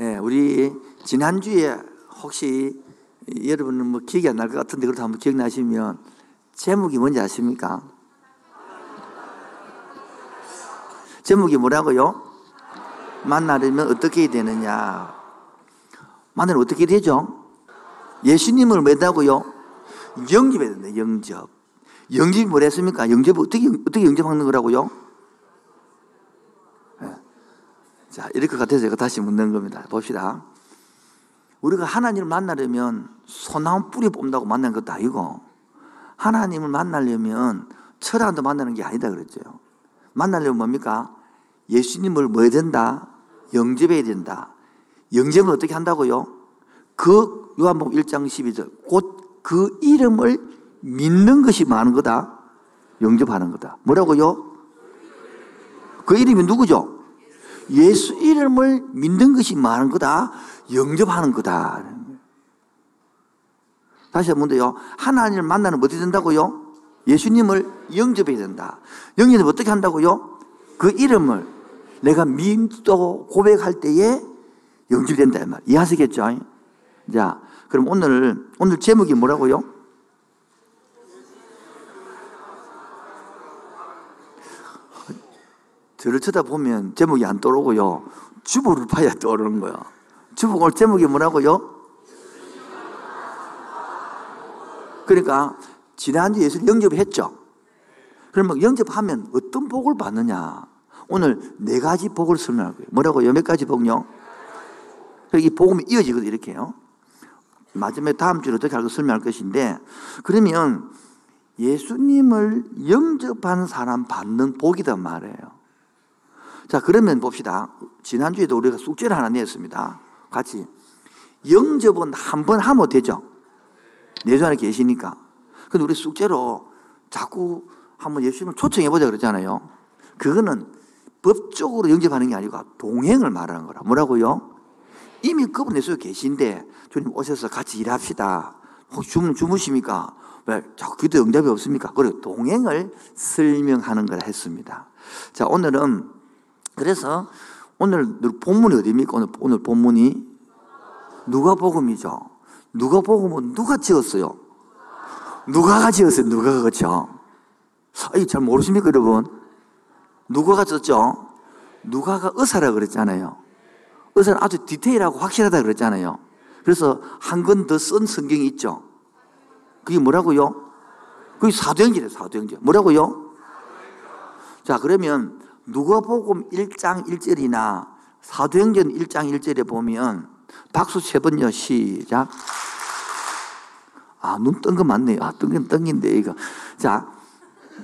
예, 우리 지난주에 혹시 여러분은 뭐 기억이 안 날 것 같은데 그렇다 한번 기억나시면 제목이 뭔지 아십니까? 제목이 뭐라고요? 만나려면 어떻게 되느냐? 만나면 어떻게 되죠? 예수님을 뭐다고요? 영접해야 된다, 영접. 영접이 뭐랬습니까? 영접, 어떻게, 어떻게 영접하는 거라고요? 네. 자, 것 같아서 제가 다시 묻는 겁니다. 봅시다. 우리가 하나님을 만나려면 소나무 뿌리 뽑는다고 만나는 것도 아니고, 하나님을 만나려면 철학도 만나는 게 아니다 그랬죠. 만나려면 뭡니까? 예수님을 뭐 해야 된다? 영접해야 된다. 영접은 어떻게 한다고요? 그 요한복음 1장 12절 곧 그 이름을 믿는 것이 많은 거다. 영접하는 거다. 뭐라고요? 그 이름이 누구죠? 예수 이름을 믿는 것이 많은 거다. 영접하는 거다. 다시 한번 더요. 하나님을 만나는 어떻게 된다고요? 예수님을 영접해야 된다. 영접을 어떻게 한다고요? 그 이름을 내가 믿고 고백할 때에 영접된다. 말. 이해하시겠죠? 자, 그럼 오늘, 오늘 제목이 뭐라고요? 저를 쳐다보면 제목이 안 떠오르고요. 주보를 봐야 떠오르는 거야. 주보 오늘 제목이 뭐라고요? 그러니까 지난주 예수를 영접했죠. 그러면 영접하면 어떤 복을 받느냐? 오늘 네 가지 복을 설명할 거예요. 뭐라고요? 몇 가지 복요? 이 복음이 이어지거든요. 이렇게요. 마지막에 다음 주로 어떻게 할까 설명할 것인데 그러면 예수님을 영접한 사람 받는 복이단 말이에요. 자, 그러면 봅시다. 지난주에도 우리가 숙제를 하나 냈습니다. 같이. 영접은 한 번 하면 되죠. 내주 안에 계시니까. 근데 우리 숙제로 자꾸 한번 예수님을 초청해보자 그러잖아요. 그거는 법적으로 영접하는 게 아니고 동행을 말하는 거라. 뭐라고요? 이미 그분 내 속에 계신데 주님 오셔서 같이 일합시다. 혹시 주무, 주무십니까? 왜 자꾸 기도 응답이 없습니까? 그래 동행을 설명하는 걸 했습니다. 자 오늘은 그래서 오늘 본문이 어디입니까? 오늘, 오늘 본문이 누가복음이죠. 누가복음은 누가 지었어요? 누가가 지었어요. 누가가 그렇죠. 아니 잘 모르십니까 여러분? 누가가 졌죠? 누가가 의사라 그랬잖아요. 의사는 아주 디테일하고 확실하다 그랬잖아요. 그래서 한 권 더 쓴 성경이 있죠. 그게 뭐라고요? 그게 사도행전이에요, 사도행전. 뭐라고요? 자, 그러면 누가복음 1장 1절이나 사도행전 1장 1절에 보면 박수 세 번요, 시작. 아, 눈 뜬 거 맞네요. 아, 뜬건 뜬긴데, 이거. 자,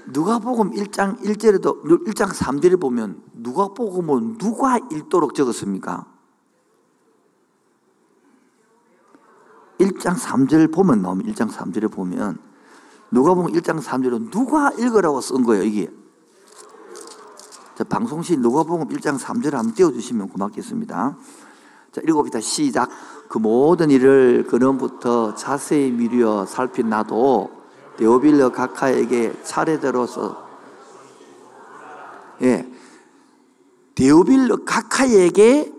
누가복음 1장 1절에도, 1장 3절에 보면 누가복음은 누가 읽도록 적었습니까? 1장 3절 보면 나오면 1장 3절에 보면 누가복음 1장 3절은 누가 읽으라고 쓴 거예요, 이게. 자, 방송시 누가복음 1장 3절을 한번 띄워주시면 고맙겠습니다. 자, 읽어봅시다. 시작. 그 모든 일을 그놈부터 자세히 미루어 살핀 나도 데오빌러 각하에게 차례대로서 예. 데오빌러 각하에게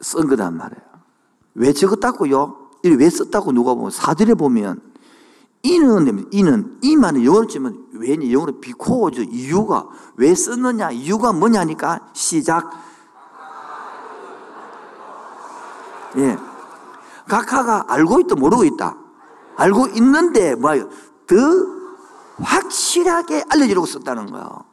쓴 거단 말이에요. 왜 적었다고요? 왜 썼다고 누가 보면 사들에 보면 이는 이는 이만은 영어로 치면 왜니 영어로 비코죠 이유가 왜 썼느냐 이유가 뭐냐니까 시작 예 각하가 알고 있다 모르고 있다 알고 있는데 뭐요 더 확실하게 알려주려고 썼다는 거예요.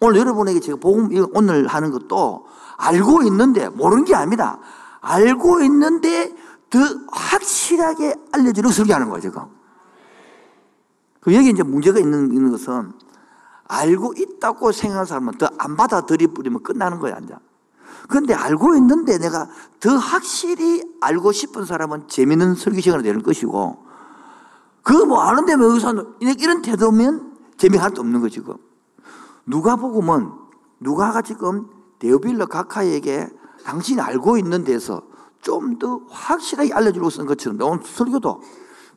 오늘 여러분에게 제가 복음 오늘 하는 것도 알고 있는데 모르는 게 아닙니다. 알고 있는데 더 확실하게 알려주려고 설교하는 거예요, 지금. 여기 이제 문제가 있는, 있는 것은 알고 있다고 생각하는 사람은 더 안 받아들이 뿌리면 끝나는 거야, 이제. 그런데 알고 있는데 내가 더 확실히 알고 싶은 사람은 재밌는 설교 시간이 되는 것이고, 그거 뭐 아는데 왜 여기서 이런 태도면 재미 하나도 없는 거 지금. 누가 복음은 누가가 지금 데오빌러 각하에게 당신이 알고 있는 데서 좀 더 확실하게 알려주려고 쓴 것처럼 오늘 설교도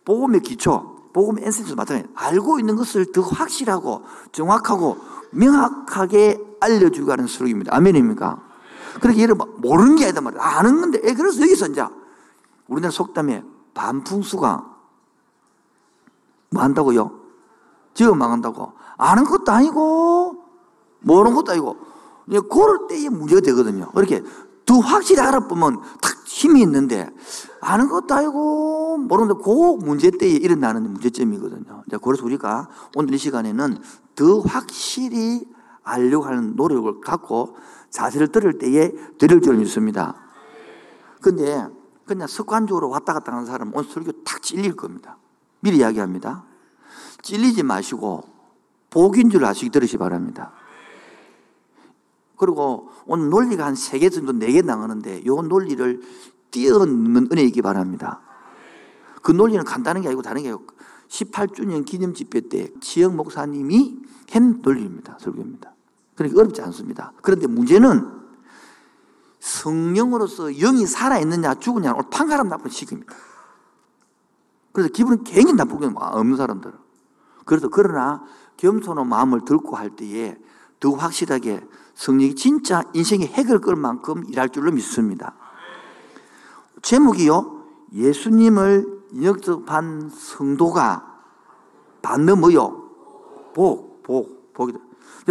복음의 기초, 복음의 엔센스 마찬가지 알고 있는 것을 더 확실하고 정확하고 명확하게 알려주고 하는 설교입니다. 아멘입니까? 그렇게 얘를 모르는 게 아니다 말이야. 아는 건데. 예, 그래서 여기서 이제 우리나라 속담에 반풍수가 뭐 한다고요? 지금 망한다고. 아는 것도 아니고, 모르는 것도 아니고, 그럴 때에 문제가 되거든요. 그렇게 더 확실히 알아보면 탁 힘이 있는데, 아는 것도 아니고, 모르는데 그 문제 때에 일어나는 문제점이거든요. 그래서 우리가 오늘 이 시간에는 더 확실히 알려고 하는 노력을 갖고 자세를 들을 때에 들을 줄 믿습니다. 근데 그냥 습관적으로 왔다 갔다 하는 사람은 오늘 설교 탁 찔릴 겁니다. 미리 이야기합니다. 찔리지 마시고 복인 줄 아시기 들으시 바랍니다. 그리고 오늘 논리가 한 세 개 정도 네 개 나가는데 이 논리를 뛰어넘는 은혜이기 바랍니다. 그 논리는 간단한 게 아니고 다른 게 아니고 18주년 기념 집회 때 지영 목사님이 한 논리입니다. 설교입니다. 그러니까 어렵지 않습니다. 그런데 문제는 성령으로서 영이 살아있느냐 죽느냐 오늘 판가름 나쁜 시기입니다. 그래서 기분이 굉장히 나쁘게 없는 사람들은. 그래서 그러나 겸손한 마음을 들고 할 때에 더 확실하게 성령이 진짜 인생의 핵을 끌 만큼 일할 줄로 믿습니다. 제목이요. 예수님을 영접한 성도가 받는 뭐요? 복, 복, 복이다.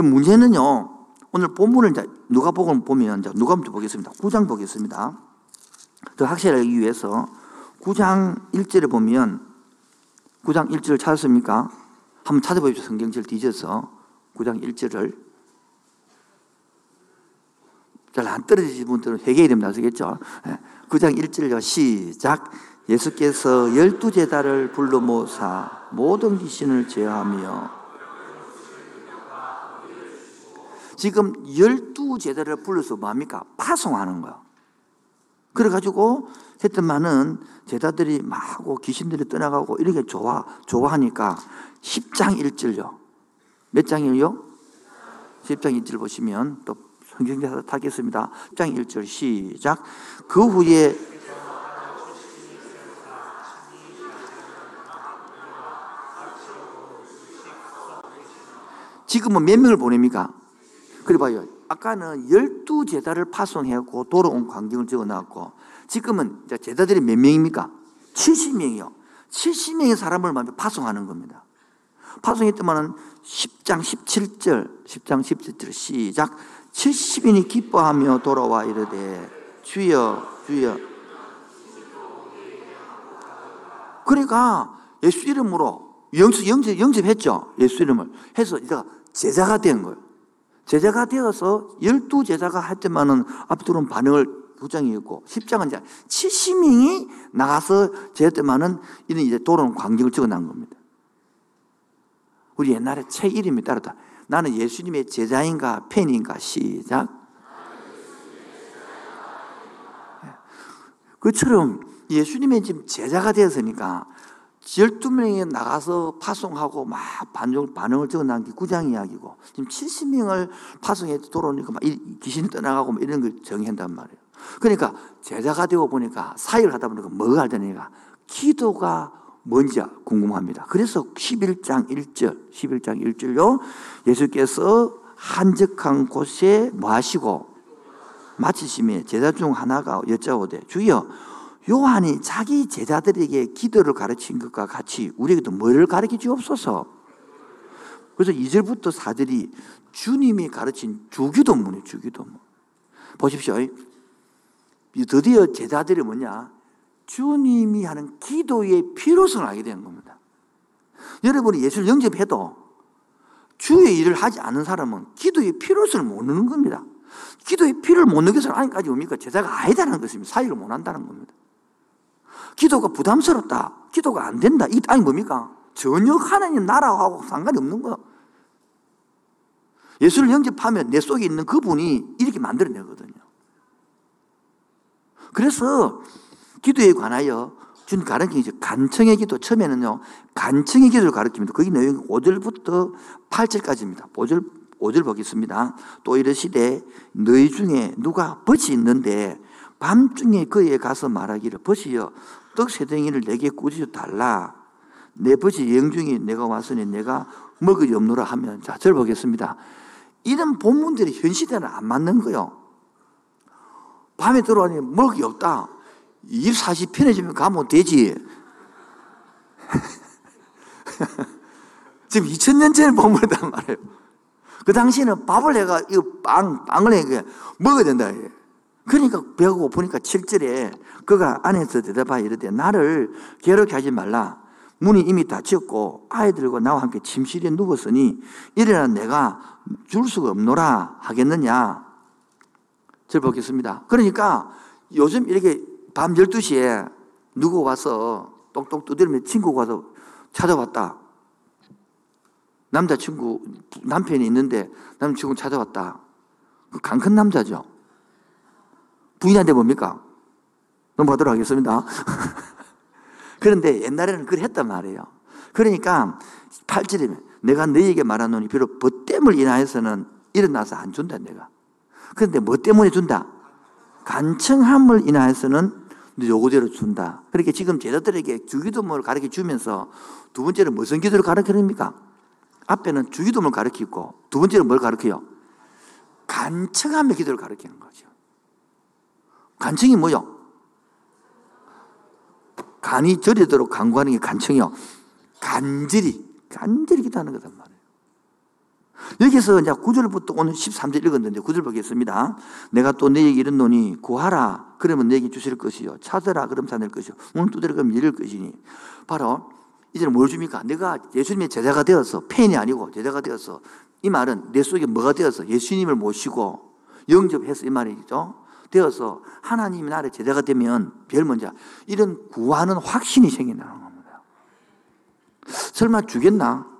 문제는요. 오늘 본문을 이제 누가복음 보면 이제 누가복음 보겠습니다. 9장 보겠습니다. 더 확실하기 위해서 9장 1절에 보면 9장 1절을 찾았습니까? 한번 찾아보십시오. 성경절 뒤져서 9장 1절을 잘 안 떨어지신 분들은 회개해야 됩니다. 아시겠죠? 9장 1절요. 시작. 예수께서 열두 제자를 불러 모사 모든 귀신을 제하며 지금 열두 제자를 불러서 뭡니까? 파송하는 거야. 그래가지고 했더만은 제자들이 막 귀신들이 떠나가고 이렇게 좋아, 좋아하니까 10장 1절요. 몇 장이요? 10장 1절 보시면 또 성경에서 타겠습니다. 10장 1절 시작. 그 후에 지금은 몇 명을 보냅니까? 그래 봐요. 아까는 열두 제자를 파송해갖고 돌아온 광경을 적어 놨고 지금은 제자들이 몇 명입니까? 70명이요. 70명의 사람을 파송하는 겁니다. 파송했더만은 10장 17절, 10장 17절 시작. 70인이 기뻐하며 돌아와 이르되 주여, 주여. 그러니까 예수 이름으로 영접, 영접, 영접했죠. 예수 이름을. 해서 이제 제자가 된 거예요. 제자가 되어서 열두 제자가 할 때만은 앞으로는 반응을 부장이었고 십장은 이제 70명이 나가서 제 때만은 이런 이제 돌아온 광경을 적어놓은 겁니다. 우리 옛날에 책 이름이 따르다. 나는 예수님의 제자인가 팬인가 시작. 그처럼 예수님의 지금 제자가 되었으니까 12명이 나가서 파송하고 막 반응, 반응을 적어 놓은 게 9장 이야기고 지금 70명을 파송해 돌아오니까 막 귀신이 떠나가고 막 이런 걸 정의한단 말이에요. 그러니까 제자가 되고 보니까 사역을 하다 보니까 뭐가 알되니까 기도가 뭔지 궁금합니다. 그래서 11장 1절, 11장 1절요. 예수께서 한적한 곳에 뭐 하시고 마치심에 제자 중 하나가 여짜오되 주여 요한이 자기 제자들에게 기도를 가르친 것과 같이 우리에게도 뭐를 가르쳐 주옵소서. 그래서 2절부터 4절이 주님이 가르친 주기도문이에요, 주기도문. 보십시오. 드디어 제자들이 뭐냐? 주님이 하는 기도의 필요성을 알게 되는 겁니다. 여러분이 예수를 영접해도 주의 일을 하지 않는 사람은 기도의 필요성을 모르는 겁니다. 기도의 필요를 못 느껴서 아직까지 뭡니까? 제자가 아니다는 것입니다. 사역을 못 한다는 겁니다. 기도가 부담스럽다. 기도가 안 된다. 이게 아니 뭡니까? 전혀 하나님 나라하고 상관이 없는 거예요. 예수를 영접하면 내 속에 있는 그분이 이렇게 만들어내거든요. 그래서 기도에 관하여 준 가르침이 이제 간청의 기도, 처음에는요, 간청의 기도를 가르칩니다. 거기 내용이 5절부터 8절까지입니다. 5절, 5절 보겠습니다. 또 이르시되, 너희 중에 누가 벗이 있는데, 밤중에 그에 가서 말하기를, 벗이여, 떡 세덩이를 내게 꾸짖어 달라. 내 벗이 영중에 내가 왔으니 내가 먹을 염노라 하면, 자, 절 보겠습니다. 이런 본문들이 현 시대는 안 맞는 거요. 밤에 들어와니 게 없다. 24시 편해지면 가면 되지. 지금 2000년 전에 본거단 말이에요. 그 당시에는 밥을 내가 이 빵, 빵을 내가 먹어야 된다. 그러니까 배가 고프니까 7절에 그가 안에서 대답하 이르되 나를 괴롭게 하지 말라. 문이 이미 닫혔고 아이들과 나와 함께 침실에 누웠으니 이래나 내가 줄 수가 없노라 하겠느냐. 절 보겠습니다. 그러니까 요즘 이렇게 밤 12시에 누구 와서 똑똑 두드리면 친구가 와서 찾아왔다. 남자친구, 남편이 있는데 남자친구 찾아왔다. 그강큰 남자죠. 부인한테 뭡니까? 넘어가도록 하겠습니다. 그런데 옛날에는 그걸 했단 말이에요. 그러니까 8절이면 내가 너에게 말하노니 비록 벗됨을 인하여서는 일어나서 안 준다 내가. 그런데 뭐 때문에 준다? 간청함을 인하여서는 요구대로 준다. 그렇게 지금 제자들에게 주기도문을 가르쳐 주면서 두 번째는 무슨 기도를 가르치니까 앞에는 주기도문을 가르치고 두 번째는 뭘 가르쳐요? 간청함의 기도를 가르치는 거죠. 간청이 뭐요? 간이 저리도록 간구하는 게 간청이요. 간절히, 간절히 기도하는 말이에요. 여기서 이제 9절부터 오늘 13절 읽었는데 9절 보겠습니다. 내가 또 너에게 이른노니 구하라 그러면 너에게 주실 것이요 찾으라 그럼 찾을 것이요 문 두드려 그럼 열릴 것이니 바로 이제는 뭘 줍니까? 내가 예수님의 제자가 되어서 팬이 아니고 제자가 되어서 이 말은 내 속에 뭐가 되어서 예수님을 모시고 영접해서 이 말이죠. 되어서 하나님이 나를 제자가 되면 별 먼저 이런 구하는 확신이 생긴다는 겁니다. 설마 주겠나?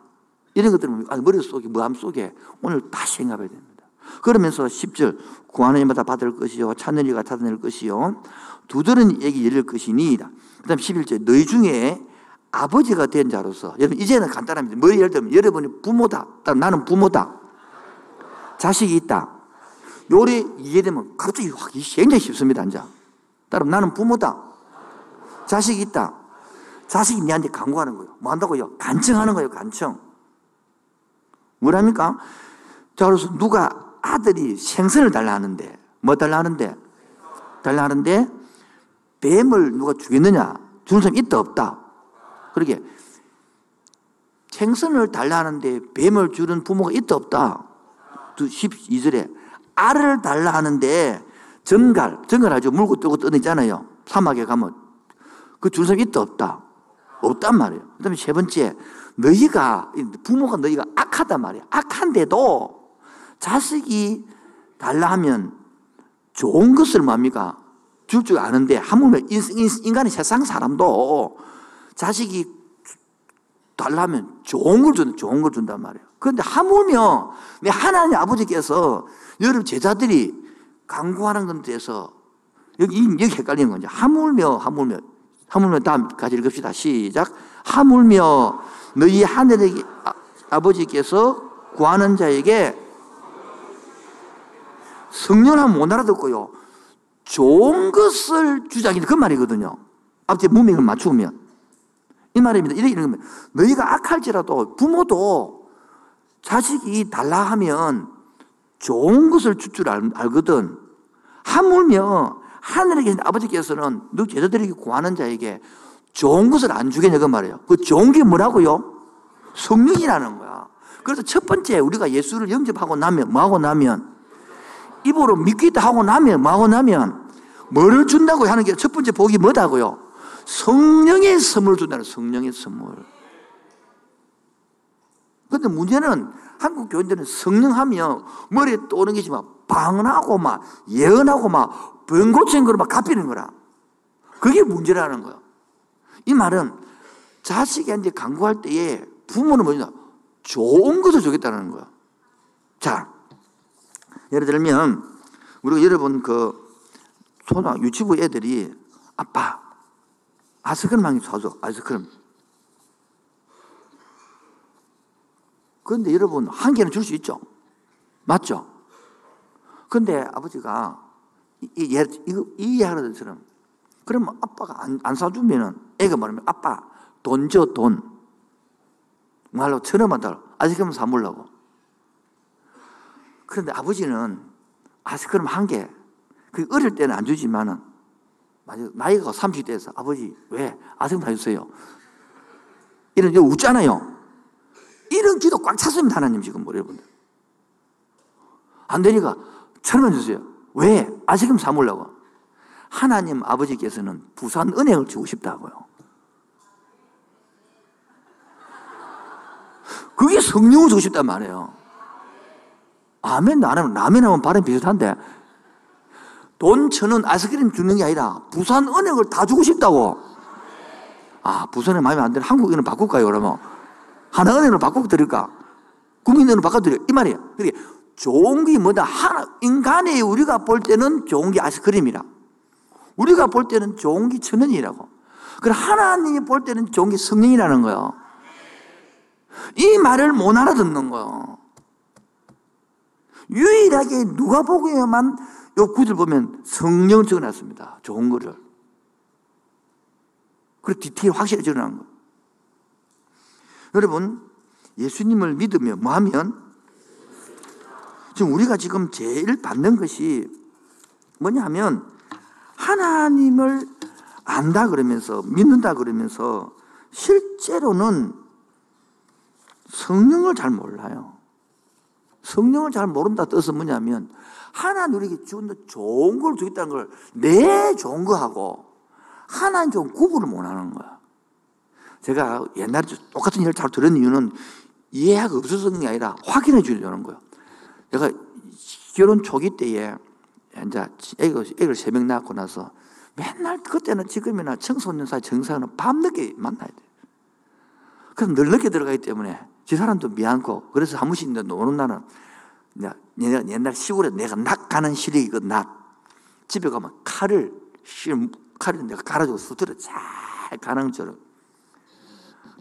이런 것들은 머릿속에, 마음속에 오늘 다시 생각해야 됩니다. 그러면서 10절, 구하는 이마다 받을 것이요, 찾는 이가 찾아낼 것이요, 두드는 얘기 열릴 것이니, 그 다음 11절, 너희 중에 아버지가 된 자로서, 여러분, 이제는 간단합니다. 뭐 예를 들면, 여러분이 부모다. 나는 부모다. 자식이 있다. 요리 이해되면 갑자기 확 굉장히 쉽습니다, 이제. 따라 나는 부모다. 자식이 있다. 자식이 니한테 강구하는 거예요. 뭐 한다고요? 간청하는 거예요, 간청. 뭐랍니까? 자, 그래서 누가 아들이 생선을 달라 하는데, 뭐 달라 하는데? 달라 하는데, 뱀을 누가 주겠느냐? 주는 사람 있다, 없다? 그러게, 생선을 달라 하는데, 뱀을 주는 부모가 있다, 없다? 12절에, 알을 달라 하는데, 전갈, 전갈 아주 물고 뜨고 떠내잖아요. 사막에 가면. 그 주는 사람 있다, 없다? 없단 말이에요. 그 다음에 세 번째, 너희가, 부모가 너희가 악하단 말이야. 악한데도 자식이 달라 하면 좋은 것을 뭡니까? 줄 줄 아는데, 하물며 인간의 세상 사람도 자식이 달라 하면 좋은 걸 준다, 좋은 걸 준단 말이에요. 그런데 하물며 내 하나님 아버지께서 여러분 제자들이 강구하는 것에 대해서 여기, 여기 헷갈리는 거죠. 하물며, 하물며, 하물며 다음 까지 읽읍시다. 시작. 하물며 너희 하늘의 아버지께서 구하는 자에게 성령은 못 알아듣고요. 좋은 것을 주자기 그 말이거든요. 앞뒤 문맥을 맞추면. 이 말입니다. 이렇게 읽으면 너희가 악할지라도 부모도 자식이 달라 하면 좋은 것을 줄 줄 알거든. 하물며 하늘에 계신 아버지께서는 너 제자들에게 구하는 자에게 좋은 것을 안 주겠냐 그 말이에요. 그 좋은 게 뭐라고요? 성령이라는 거야. 그래서 첫 번째 우리가 예수를 영접하고 나면 뭐하고 나면 입으로 믿기다 하고 나면 뭐하고 나면 뭐를 준다고 하는 게 첫 번째 복이 뭐다고요? 성령의 선물을 준다는 성령의 선물. 근데 문제는 한국 교인들은 성령 하면 머리에 떠오르는 게 있지만 방언하고 막 예언하고 막 병고친 거로 막 갚이는 거라. 그게 문제라는 거야. 이 말은 자식한테 강구할 때에 부모는 뭐냐? 좋은 것을 주겠다는 거야. 자, 예를 들면, 우리가 여러분 그 초등 유치부 애들이 아빠, 아이스크림 한개 사줘, 아이스크림. 그런데 여러분, 한 개는 줄 수 있죠? 맞죠? 근데 아버지가 이, 이, 이, 이해하는 것처럼 그러면 아빠가 안, 안 사주면은 애가 말하면 아빠 돈 줘, 돈. 말로 천 원만 달라. 아이스크림 사물라고. 그런데 아버지는 아이스크림 한 개, 그 어릴 때는 안 주지만은 나이가 30대에서 아버지 왜 아생 다 주세요. 이런 게 웃잖아요. 이런 기도 꽉 찼습니다 하나님 지금 뭐 여러분들. 안 되니까 천 원 주세요. 왜? 아직은 사물라고. 하나님 아버지께서는 부산 은행을 주고 싶다고요. 그게 성령을 주고 싶단 말이에요. 아멘, 나는 라면 하면 발음 비슷한데. 돈 천원 아이스크림 주는 게 아니라 부산 은행을 다 주고 싶다고. 아, 부산에 마음에 안 드는 한국인을 바꿀까요, 그러면? 하나은행으로 바꿔드릴까? 국민은행으로 바꿔드려. 이 말이에요. 그러니까 좋은 게 뭐다? 하나, 인간의 우리가 볼 때는 좋은 게 아이스크림이라. 우리가 볼 때는 좋은 게 천원이라고. 그럼 하나님이 볼 때는 좋은 게 성령이라는 거예요. 이 말을 못 알아듣는 거예요. 유일하게 누가 보고야만 요 구절 보면 성령을 적어놨습니다. 좋은 거를. 그리고 디테일 확실히 적어놓은 거. 여러분, 예수님을 믿으면 뭐 하면 지금 우리가 지금 제일 받는 것이 뭐냐 하면 하나님을 안다 그러면서 믿는다 그러면서 실제로는 성령을 잘 몰라요. 성령을 잘 모른다 뜻은 뭐냐면 하나님 우리에게 주는 좋은 걸 주겠다는 걸 내 좋은 거하고 하나님 좋은 구분을 못 하는 거야. 제가 옛날에 똑같은 일을 잘 들은 이유는 이해가 없어서는 게 아니라 확인해 주려는 거예요. 제가 결혼 초기 때에 이제 애를, 애를 세 명 낳고 나서 맨날 그때는 지금이나 청소년 사이 정상은 밤늦게 만나야 돼. 그래서 늘 늦게 들어가기 때문에 지 사람도 미안고 그래서 한 번씩 노는 날은 내가 옛날 시골에 내가 낙 가는 실력이거든 낙. 집에 가면 칼을 칼을 내가 갈아주고 수트를 잘 가는 처럼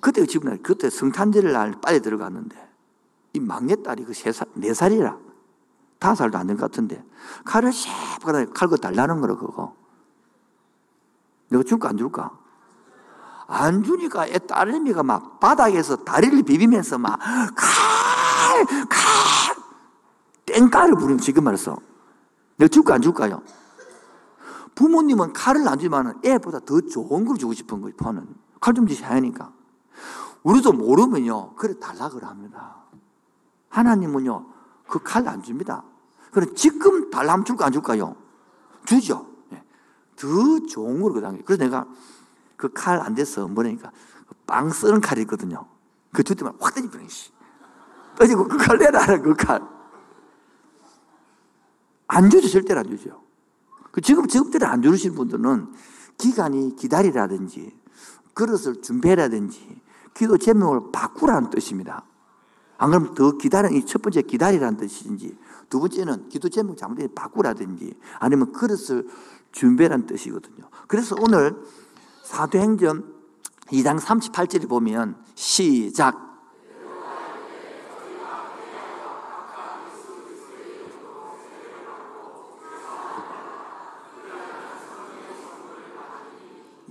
그때 집에 그때 성탄절 날 빨리 들어갔는데 이 막내딸이 그세 살, 네 살이라 다섯 살도 안 된 것 같은데 칼을 셰프가 칼고 달라는 거라 그거 내가 줄까 안 줄까? 안 주니까 애 딸내미가 막 바닥에서 다리를 비비면서 막 칼! 칼! 땡깔을 부르는 지금 말해서 내가 줄까 안 줄까요? 부모님은 칼을 안 주지만 애보다 더 좋은 걸 주고 싶은 거예요, 파는. 칼 좀 주셔야 하니까. 우리도 모르면요, 그래 달라 그래 합니다. 하나님은요, 그 칼 안 줍니다. 그럼 지금 달라면 줄까 안 줄까요? 주죠. 예. 더 좋은 걸 그다음에. 그래서 내가 그 칼 안 돼서 뭐라니까 빵 쓰는 칼이 있거든요. 그줄 때만 확 던지버려, 씨. 던지고 그 칼 내놔라, 그 칼. 안 주죠, 절대로 안 주죠. 그 지금 직업대로 안 주시는 분들은 기간이 기다리라든지 그릇을 준비해라든지 기도 제목을 바꾸라는 뜻입니다. 안 그러면 더 기다려, 첫 번째 기다리라는 뜻인지, 두 번째는 기도 제목 잘못되면 바꾸라든지, 아니면 그릇을 준비라는 뜻이거든요. 그래서 오늘 사도행전 2장 38절에 보면, 시작.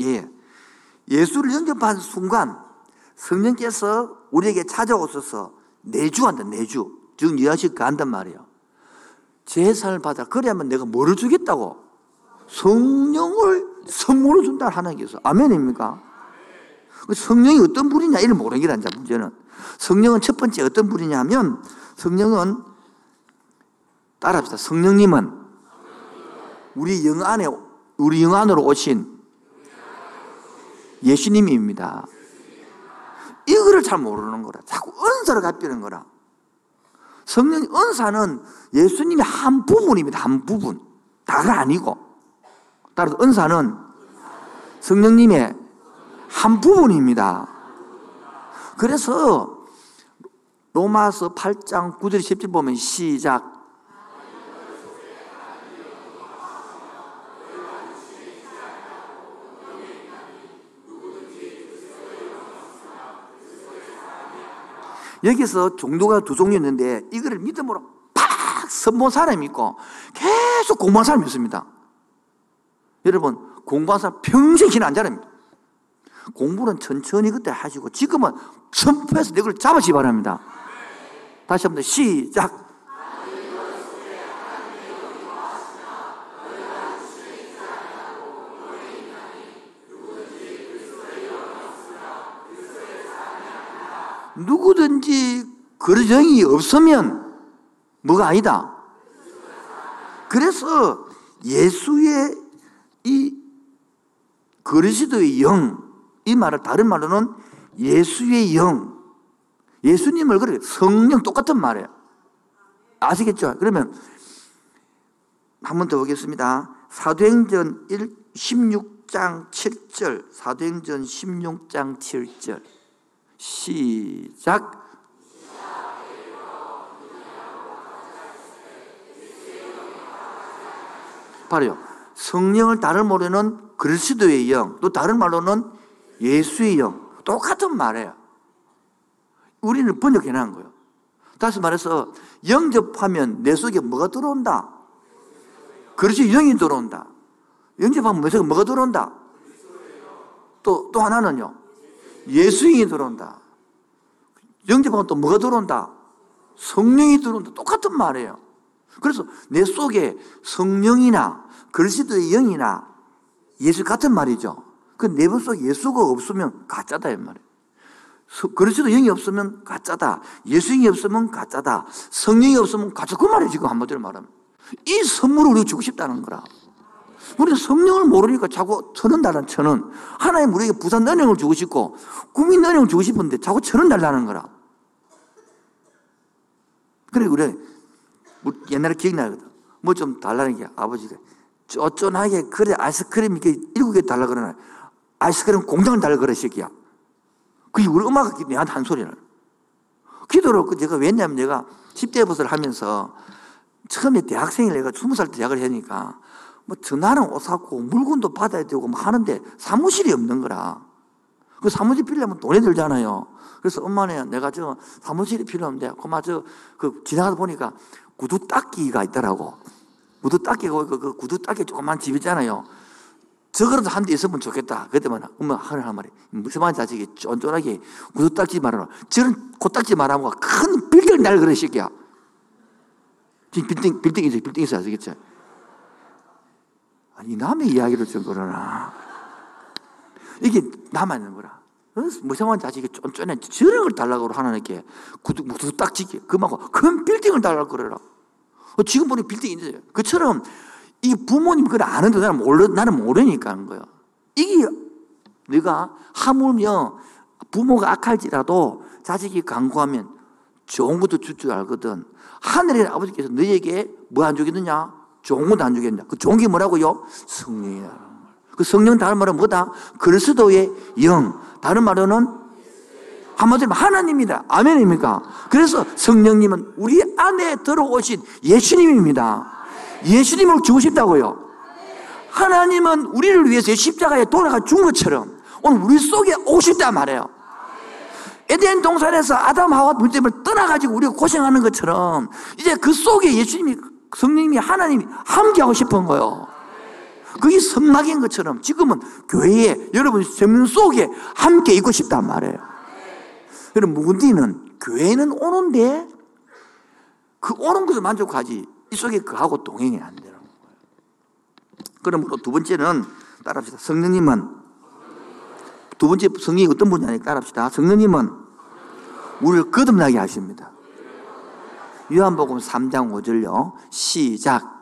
예. 예수를 영접한 순간 성령께서 우리에게 찾아오셔서 내주한다, 내주. 즉, 여하식 간단 말이에요. 제사를 받아. 그래야만 내가 뭐를 주겠다고? 성령을 선물로 준다 하나님께서. 아멘입니까? 성령이 어떤 분이냐, 이를 아니라 문제는. 성령은 첫 번째 어떤 분이냐 하면, 성령은, 따라합시다. 성령님은 우리 영 안에, 우리 영 안으로 오신 예수님입니다. 이거를 잘 모르는 거라. 자꾸 은사를 갚이는 거라. 성령 은사는 예수님의 한 부분입니다. 한 부분. 다가 아니고. 따라서 은사는 성령님의 한 부분입니다. 그래서 로마서 8장 9절 10절 보면 시작 여기서 종교가 두 종류 있는데 이거를 믿음으로 팍 선본 사람이 있고 계속 공부한 사람이 있습니다. 여러분, 공부한 사람 평생 신 안 자랍니다. 공부는 천천히 그때 하시고 지금은 선포해서 내걸 잡으시 바랍니다. 다시 한번 시작. 누구든지 거정이 없으면 뭐가 아니다. 그래서 예수의 이 그리스도의 영, 이 말을 다른 말로는 예수의 영, 예수님을 그래 성령 똑같은 말이에요. 아시겠죠? 그러면 한 번 더 보겠습니다. 사도행전 1, 16장 7절, 사도행전 16장 7절. 시작. 바로요. 성령을 다른 말로는 그리스도의 영, 또 다른 말로는 예수의 영. 똑같은 말이에요. 우리는 번역해 놓은 거예요. 다시 말해서 영접하면 내 속에 뭐가 들어온다? 그렇지, 영이 들어온다. 영접하면 내 속에 뭐가 들어온다? 또, 또 하나는요. 예수인이 들어온다. 영접하면 또 뭐가 들어온다? 성령이 들어온다. 똑같은 말이에요. 그래서 내 속에 성령이나 그리스도의 영이나 예수 같은 말이죠. 그내분 속에 예수가 없으면 가짜다 이 말이에요. 그리스도 영이 없으면 가짜다. 예수님이 없으면 가짜다. 성령이 없으면 가짜. 그 말이에요, 지금 한마디로 말하면. 이 선물을 우리가 주고 싶다는 거라. 우리는 성령을 모르니까 자꾸 천원 달라는 천원. 하나님 우리에게 부산 은행을 주고 싶고, 국민 은행을 주고 싶은데 자꾸 천원 달라는 거라. 그래, 그래. 옛날에 기억나거든. 뭐 좀 달라는 게 아버지가 쫀쫀하게 그래 아이스크림 이렇게 일곱 개 달라 그러나 아이스크림 공장을 달라 그래 새끼야. 그게 우리 엄마가 내한테 한 소리를. 기도를 그 제가 왜냐면 내가 10대 버스를 하면서 처음에 대학생이 내가 20살 때 대학을 하니까 뭐 전화는 옷 사고 물건도 받아야 되고 뭐 하는데 사무실이 없는 거라. 그 사무실 필요하면 돈이 들잖아요. 그래서 엄마네 내가 저 사무실이 필요한데 그마 저그 지나가다 보니까 구두 닦기가 있더라고. 구두 닦기가 그, 그 구두 닦기 조그만 집 있잖아요. 저거라도 한 대 있으면 좋겠다. 그때만 엄마 하는 말이 무슨 자식이 쫀쫀하게 구두 닦지 말아라. 저런 고 닦지 말아고 큰 빌딩 날 그래 새끼야. 지금 빌딩 빌딩 있어 빌딩 있어 아시겠죠? 아니 남의 이야기를 좀 그러나 이게 남아 있는 거라. 무성한 자식이 쫀쫀해 저런 걸 달라고 하나님께 딱지기 그만고 큰 빌딩을 달라고 그래라. 어, 지금 보니 빌딩이 있어요. 그처럼 이 부모님 그걸 아는데 나는 모르, 나는 모르니까 하는 거예요. 이게 네가 하물며 부모가 악할지라도 자식이 강구하면 좋은 것도 줄 줄 알거든. 하늘의 아버지께서 너에게 뭐 안 주겠느냐? 좋은 것도 안 주겠냐? 그 좋은 게 뭐라고요? 성령이야. 그 성령 다른 말은 뭐다? 그리스도의 영. 다른 말로는 한마디로 하나님입니다. 아멘입니까? 그래서 성령님은 우리 안에 들어오신 예수님입니다. 예수님을 주고 싶다고요. 하나님은 우리를 위해서 십자가에 돌아가 준 것처럼 오늘 우리 속에 오고 싶단 말이에요. 에덴 동산에서 아담 하와 문제를 떠나가지고 우리가 고생하는 것처럼 이제 그 속에 예수님이 성령님이 하나님이 함께하고 싶은 거예요. 그게 선막인 것처럼 지금은 교회에 여러분 생명 속에 함께 있고 싶단 말이에요. 여러분 문제는 교회는 오는데 그 오는 것을 만족하지 이 속에 그하고 동행이 안 되는 거예요. 그러므로 두 번째는 따라합시다. 성령님은 두 번째 성령이 어떤 분이 따라합시다. 성령님은 우리를 거듭나게 하십니다. 요한복음 3장 5절요. 시작.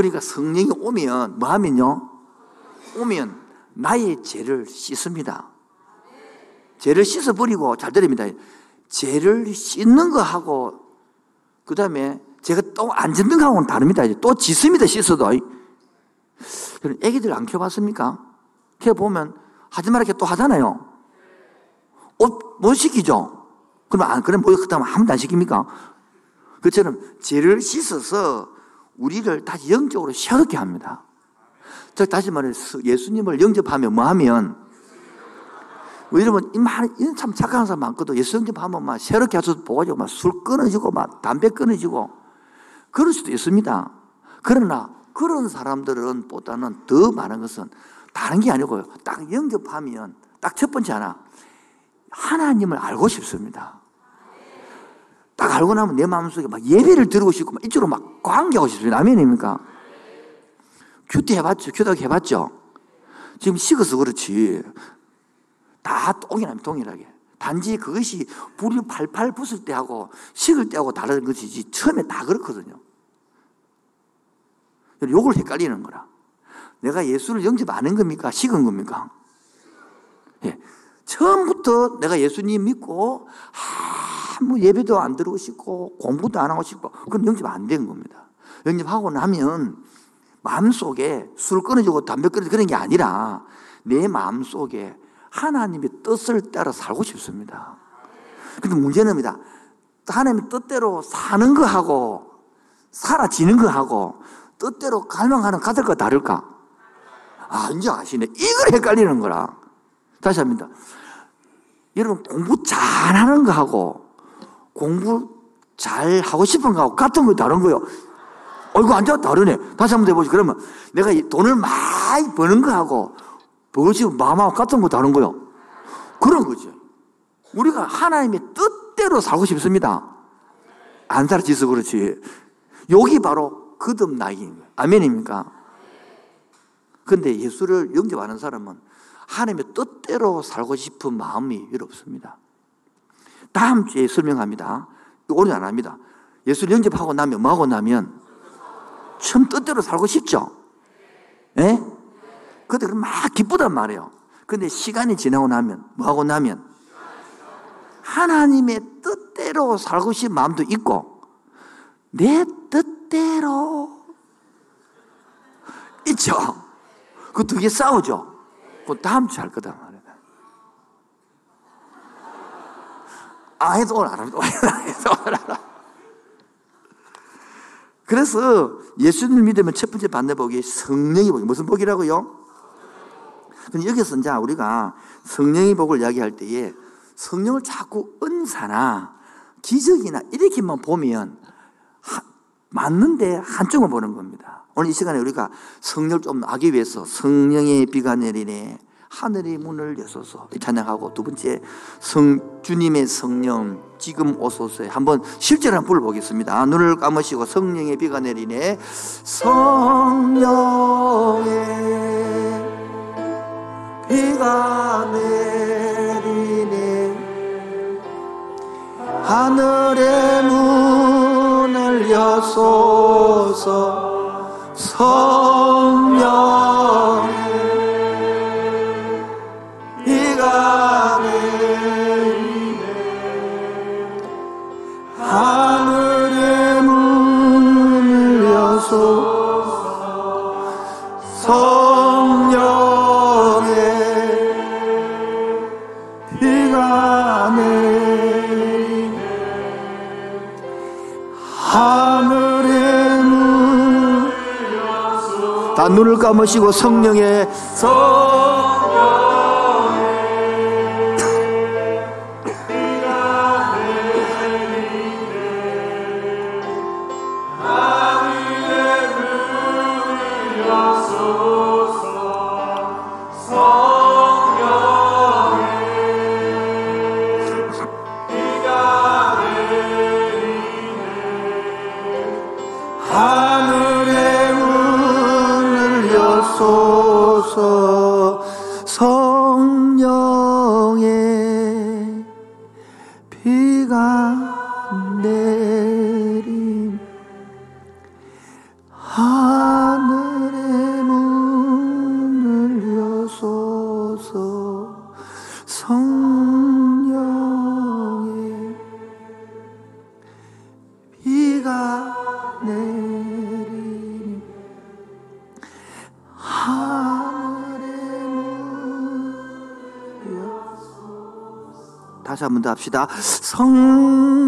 그러니까 성령이 오면 뭐 하면요? 오면 나의 죄를 씻습니다. 죄를 씻어버리고 잘 들립니다. 죄를 씻는 거하고 그 다음에 제가 또 안 짓는 거하고는 다릅니다. 또 짓습니다. 씻어도. 그럼 애기들 안 키워봤습니까? 키워보면 하지 말게 또 하잖아요. 옷 못 시키죠? 그럼 안, 그럼 뭐, 그 다음 아무도 안 시킵니까? 그처럼 죄를 씻어서 우리를 다시 영적으로 새롭게 합니다. 즉 다시 말해서 예수님을 영접하면 뭐 하면 여러분 참 착한 사람 많거든. 예수 영접하면 막 새롭게 하셔서 보가지고 막술 끊어지고 막 담배 끊어지고 그럴 수도 있습니다. 그러나 그런 사람들은 보다는 더 많은 것은 다른 게 아니고요. 딱 영접하면 딱 첫 번째 하나 하나님을 알고 싶습니다. 딱 알고 나면 내 마음속에 막 예배를 드리고 싶고 막 이쪽으로 막 관계하고 싶습니다. 아멘입니까? 큐티 해봤죠? 큐티 해봤죠? 지금 식어서 그렇지. 다 동일하면 동일하게. 단지 그것이 불이 팔팔 붙을 때하고 식을 때하고 다른 것이지 처음에 다 그렇거든요. 요걸 헷갈리는 거라. 내가 예수를 영접 안 한 겁니까? 식은 겁니까? 예. 처음부터 내가 예수님 믿고 아무 예배도 안 들어오고 싶고 공부도 안 하고 싶고 그건 영접 안 된 겁니다. 영접하고 나면 마음속에 술 끊어주고 담배 끊어주고 그런 게 아니라 내 마음속에 하나님의 뜻을 따라 살고 싶습니다. 근데 문제는입니다. 하나님의 뜻대로 사는 거하고 사라지는 거하고 뜻대로 갈망하는 가들과 다를까? 아, 이제 아시네. 이걸 헷갈리는 거라. 다시 합니다. 여러분, 공부 잘하는 거하고 공부 잘 하고 싶은 거하고 같은 거 다른 거요. 어, 이거 완전 다르네. 다시 한번 해보죠. 그러면 내가 돈을 많이 버는 거하고 버지 마음하고 같은 거 다른 거요. 그런 거죠. 우리가 하나님의 뜻대로 살고 싶습니다. 안 살아지서 그렇지. 여기 바로 거듭나기인 거예요. 아멘입니까? 근데 예수를 영접하는 사람은 하나님의 뜻대로 살고 싶은 마음이 없습니다. 다음 주에 설명합니다. 오늘 안 합니다. 예수를 영접하고 나면, 뭐하고 나면, 처음 뜻대로 살고 싶죠? 예? 그때 막 기쁘단 말이에요. 근데 시간이 지나고 나면, 뭐하고 나면, 하나님의 뜻대로 살고 싶은 마음도 있고, 내 뜻대로, 있죠? 그 두 개 싸우죠? 그 다음 주에 할 거다 말이야. 아, 해도 오늘 안 합니다. 해도 오늘 안 합니다. 그래서 예수님을 믿으면 첫 번째 받는 복이 성령의 복이 무슨 복이라고요? 근데 여기서 이제 우리가 성령의 복을 이야기할 때에 성령을 자꾸 은사나 기적이나 이렇게만 보면 하, 맞는데 한쪽만 보는 겁니다. 오늘 이 시간에 우리가 성령을 좀 하기 위해서 성령의 비가 내리네 하늘의 문을 여소서. 찬양하고 두 번째 성 주님의 성령 지금 오소서 한번 실제로 한번 불러보겠습니다. 눈을 감으시고 성령의 비가 내리네. 성령의 비가 내리네. 하늘의 문을 여소서. 성령 성령의 비가 내리네 하늘의 문을 여소 다 눈을 감으시고 성령의 성 합시다. 성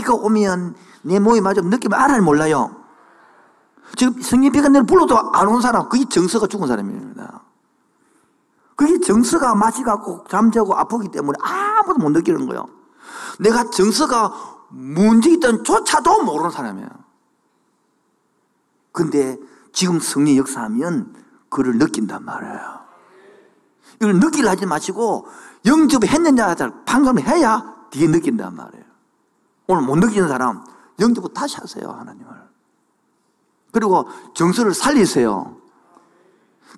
비가 오면 내 몸이 맞아 느끼면 알아요 몰라요. 지금 성령 비가 내려 불러도 안 온 사람 그게 정서가 죽은 사람입니다. 그게 정서가 마시 갖고 잠자고 아프기 때문에 아무도 못 느끼는 거예요. 내가 정서가 문제 있던 조차도 모르는 사람이에요. 근데 지금 성령 역사하면 그를 느낀단 말이에요. 이걸 느끼려 하지 마시고 영접을 했느냐 판단을 해야 뒤에 느낀단 말이에요 오늘 못 느끼는 사람 영접을 다시 하세요 하나님을. 그리고 정서를 살리세요.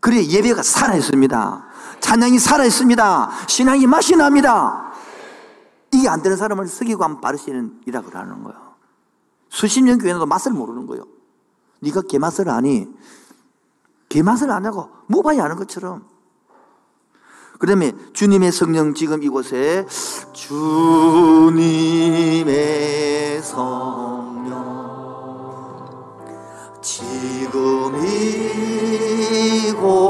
그래야 예배가 살아 있습니다. 찬양이 살아 있습니다. 신앙이 맛이 납니다. 이게 안 되는 사람을 서기관 바르시는 이라고 하는 거예요. 수십 년 교회도 맛을 모르는 거예요. 네가 개맛을 아니 개맛을 아냐고 무바이 아는 것처럼 그 다음에 주님의 성령 지금 이곳에 주님의 성령 지금 이곳에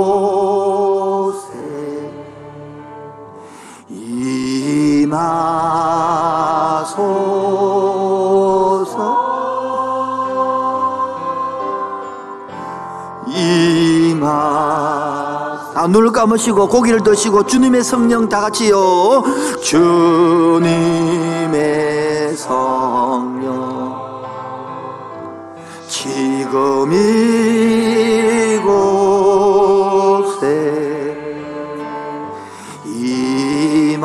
임하소서. 임하 아, 눈을 감으시고 고기를 드시고 주님의 성령 다 같이요. 주님의 성령. 지금 이곳에 임하소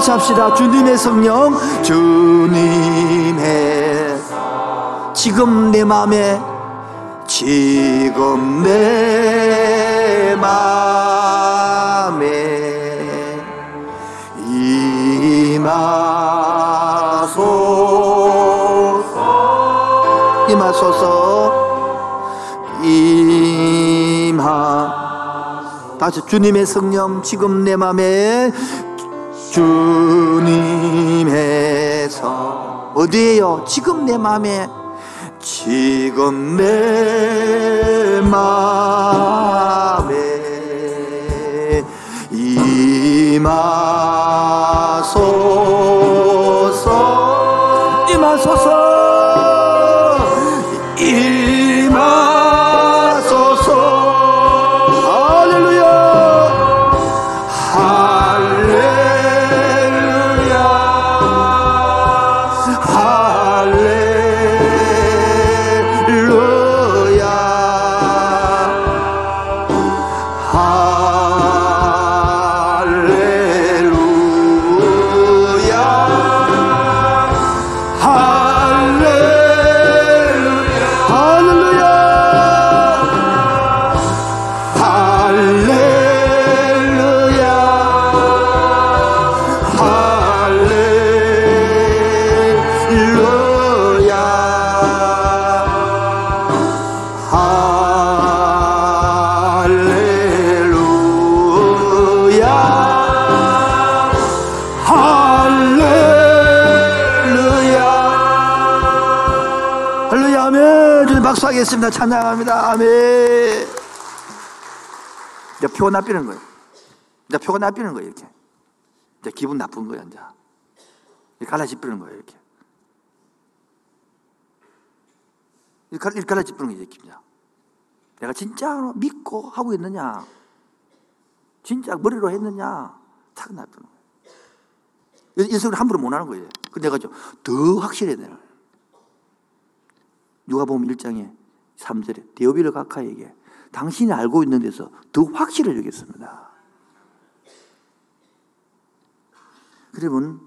다시 합시다. 주님의 성령 주님의 지금 내 마음에 지금 내 마음에 임하소서. 임하소서. 임하. 다시 주님의 성령 지금 내 마음에 주님의 성 어디에요? 지금 내 마음에? 지금 내 마음에 임하소서. 임하소서 주님 박수하겠습니다. 찬양합니다. 아멘. 이제 표가 나삐는 거예요. 이제 표가 나삐는 거예요 이렇게. 이제 기분 나쁜 거예요 이제. 갈라집히는 거예요 이렇게. 이렇게 갈라- 이렇게 갈라집히는 거예요 이렇게. 내가 진짜 믿고 하고 있느냐? 진짜 머리로 했느냐? 탁 나쁘는 거예요. 이 소리 함부로 못 하는 거예요 근데 내가 좀 더 확실해야 돼요. 누가 보면 1장에 3절에 데오비를 각하에게 당신이 알고 있는 데서 더 확실해 주겠습니다. 여러분,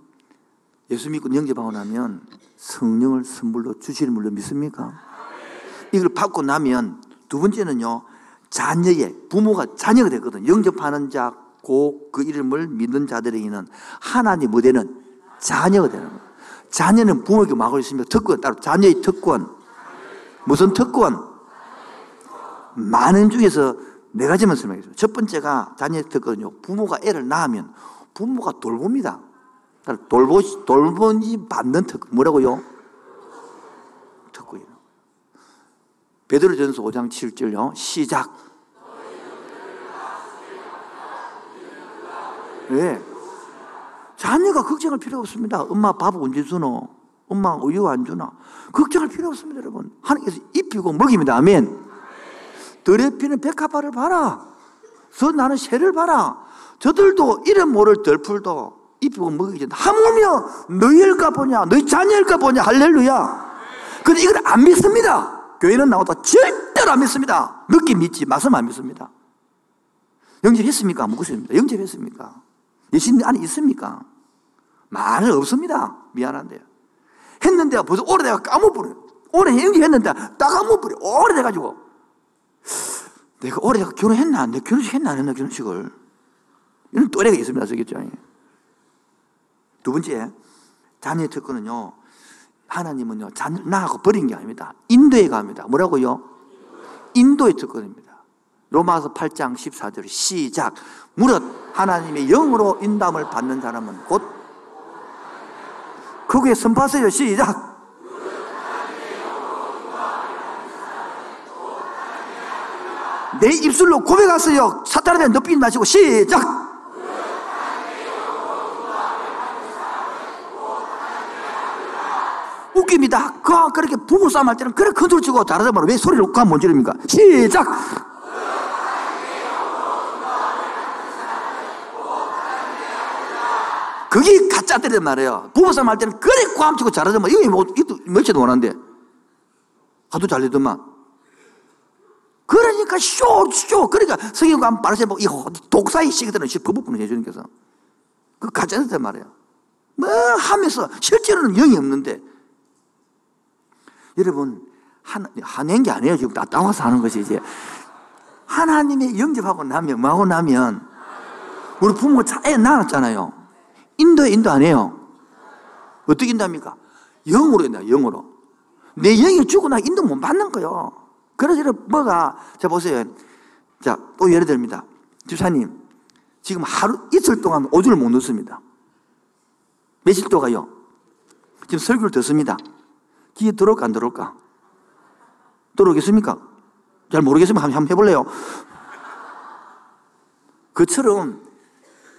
예수 믿고 영접하고 나면 성령을 선물로 주시는 물로 믿습니까? 이걸 받고 나면 두 번째는요, 자녀의, 부모가 자녀가 되거든. 영접하는 자, 고 그 이름을 믿는 자들에게는 하나님 무대는 자녀가 되는 거예요. 자녀는 부모에게 막을 있으며 특권, 따로 자녀의 특권. 무슨 특권? 많은 중에서 네 가지만 설명해요. 첫 번째가 자녀의 특권은요, 부모가 애를 낳으면 부모가 돌봅니다. 돌보, 돌보니 받는 특권. 뭐라고요? 특권이요. 베드로 전서 5장 7절요. 시작. 왜? 자녀가 걱정할 필요 없습니다. 엄마 밥 언제 주노? 엄마 우유 안 주나? 걱정할 필요 없습니다, 여러분. 하나님께서 입히고 먹입니다. 아멘. 피는 백합화를 봐라. 저 나는 새를 봐라. 저들도 이름 모를 덜풀도 입히고 먹이지. 하물며 너희일까 보냐? 너희 자녀일까 보냐? 할렐루야. 근데 이걸 안 믿습니다. 교회는 나오다 절대로 안 믿습니다. 느낌 믿지, 말씀 안 믿습니다. 영접했습니까? 묻습니다. 영접했습니까? 예수님 안에 있습니까? 말은 없습니다. 미안한데요. 했는데 벌써 오래돼가 까먹어버려요. 오래 영접했는데 다 까먹어버려. 오래돼가지고. 내가 오래 결혼했나? 내 결혼식 했나? 안 했나? 결혼식을. 이런 또래가 있습니다. 저겠죠. 두 번째, 자녀의 특권은요, 하나님은요, 자녀 낳고 버린 게 아닙니다. 인도에 갑니다. 뭐라고요? 인도의 특권입니다. 로마서 8장 14절 시작. 무릇 하나님의 영으로 인담을 받는 사람은 곧 그게 선파세요. 시작. 내 입술로 고백하세요. 사탄한테 너삐지 마시고 시작. 웃깁니다. 그, 그렇게 부부싸움 할 때는 그래 컨트롤 치고 다르다 말왜 소리를 꽉못 지릅니까? 시작! 그게 가짜들이란 말이에요. 부부싸움 할 때는 그래 꽉 치고 잘하더만 이거 뭐, 며칠도 원한데. 하도 잘 되더만. 그러니까 쇼, 쇼. 그러니까 성경과 바르세 뭐, 이 독사의 시기들은 법부분을 해주님께서. 그 가짜들단 말이에요. 뭐 하면서 실제로는 영이 없는데 여러분, 한, 한행게 아니에요. 지금 다 따와서 하는 것이 이제. 하나님의 영접하고 나면, 뭐하고 나면, 우리 부모가 애 낳았잖아요. 인도에 인도 아니에요. 어떻게 인도합니까? 영으로 인다, 영으로. 내 영이 죽고 나 인도 못 받는 거요. 그래서 뭐가, 자, 보세요. 자, 또 예를 듭니다. 집사님, 지금 하루, 이틀 동안 오줌을 못 넣습니다. 며칠 동안요? 지금 설교를 듣습니다. 귀에 들어올까, 안 들어올까? 들어오겠습니까? 잘 모르겠으면 한번 해볼래요? 그처럼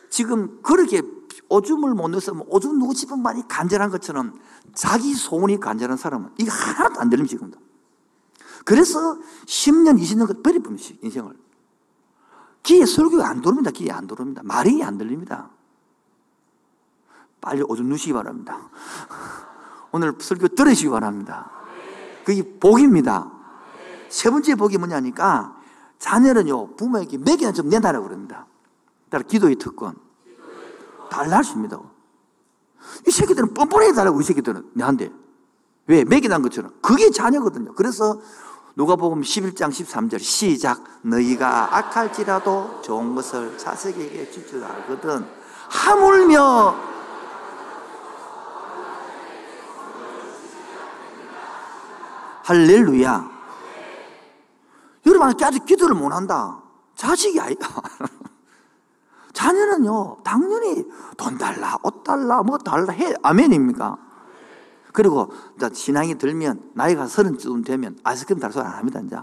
지금 그렇게 오줌을 못 넣어서 오줌 누구 집은 많이 간절한 것처럼 자기 소원이 간절한 사람은 이거 하나도 안 들립니다, 지금도. 그래서 10년, 20년 버리뿐이 인생을. 귀에 설교가 안 들어옵니다. 귀에 안 들어옵니다. 말이 안 들립니다. 빨리 오줌 누시기 바랍니다. 오늘 설교 들으시기 바랍니다. 그게 복입니다. 세 번째 복이 뭐냐니까 자녀는요 부모에게 매기는 좀 내놔라 그럽니다. 따라 기도의 특권. 달라 하십니다. 이 새끼들은 뻔뻔해 달라고 이 새끼들은 내한테. 왜? 매기난 것처럼. 그게 자녀거든요. 그래서 누가 보면 11장 13절 시작 너희가 악할지라도 좋은 것을 자식에게 줄줄 알거든 하물며 할렐루야. 여러분, 아직 기도를 못 한다. 자식이 아니다. 자녀는요, 당연히 돈 달라, 옷 달라, 뭐 달라 해. 아멘입니까? 그리고 신앙이 들면, 나이가 서른쯤 되면 아이스크림 달 소리 안 합니다, 이제.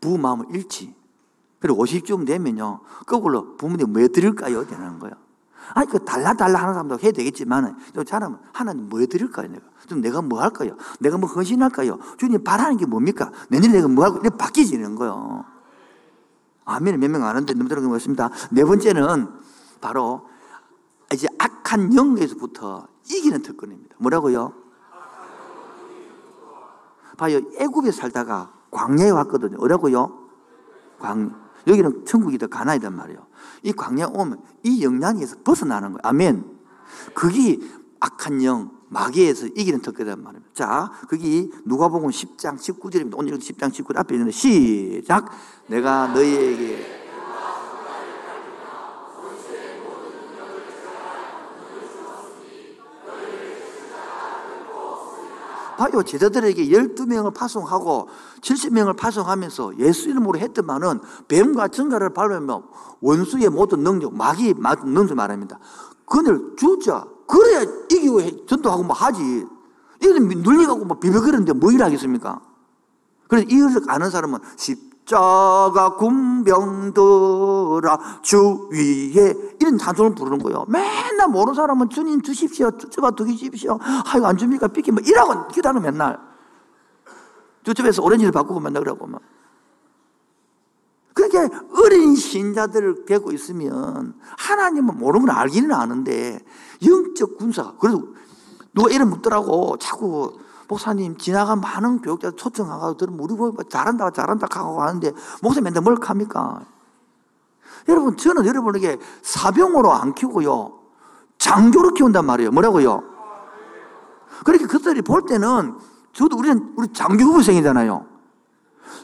부부 마음을 잃지. 그리고 50쯤 되면요, 거꾸로 부모님 뭐 드릴까요? 되는 거예요. 아니, 그 달라, 달라 하는 사람도 해야 되겠지만, 좀 잘하면 하나님 뭐 드릴까요, 내가? 좀 내가 뭐 할까요? 내가 뭐 헌신할까요? 주님 바라는 게 뭡니까? 내년에 내가 뭐 할까? 바뀌지는 거예요. 아멘 몇명 아는데 너무 들어간 것습니다. 네 번째는 바로 이제 악한 영에서부터 이기는 특권입니다. 뭐라고요? 봐요. 애굽에 살다가 광야에 왔거든요. 어라고요? 광 여기는 천국이다 가나이단 말이에요. 이 광야 오면 이 영향에서 벗어나는 거예요. 아멘. 그게 악한 영, 마귀에서 이기는 특권이란 말입니다. 자, 거기 누가복음 10장 19절입니다. 오늘 10장 19절 앞에 있는 시작. 내가 너희에게 봐요. 제자들에게 12명을 파송하고 70명을 파송하면서 예수 이름으로 했더만은 뱀과 증가를 밟으면 원수의 모든 능력, 마귀의 모든 능력 말합니다. 그늘 주자. 그래야 이기고 전도하고 뭐 하지. 이건 눌리가고 뭐 비벼거리는데 뭐 일하겠습니까? 그래서 이것을 아는 사람은 십자가 군병들아 주 위에 이런 단소를 부르는 거예요. 맨날 모르는 사람은 주님 주십시오. 주바 두기십시오. 아이고 안 줍니까? 삐끼 뭐 이라고 기다려 맨날. 저쪽에서 오렌지를 바꾸고 맨날 그러고 막. 그렇게 어린 신자들을 뵈고 있으면 하나님은 모르는 걸 알기는 아는데 영적 군사 그래서 누가 이름 묻더라고 자꾸 목사님 지나간 많은 교육자 초청하고 들으면 우리 보고 잘한다 잘한다 하고 하는데 목사님 맨날 뭘 합니까? 여러분 저는 여러분에게 사병으로 안 키우고요 장교로 키운단 말이에요 뭐라고요? 그렇게 그들이 볼 때는 저도 우리는 우리 장교 후보생이잖아요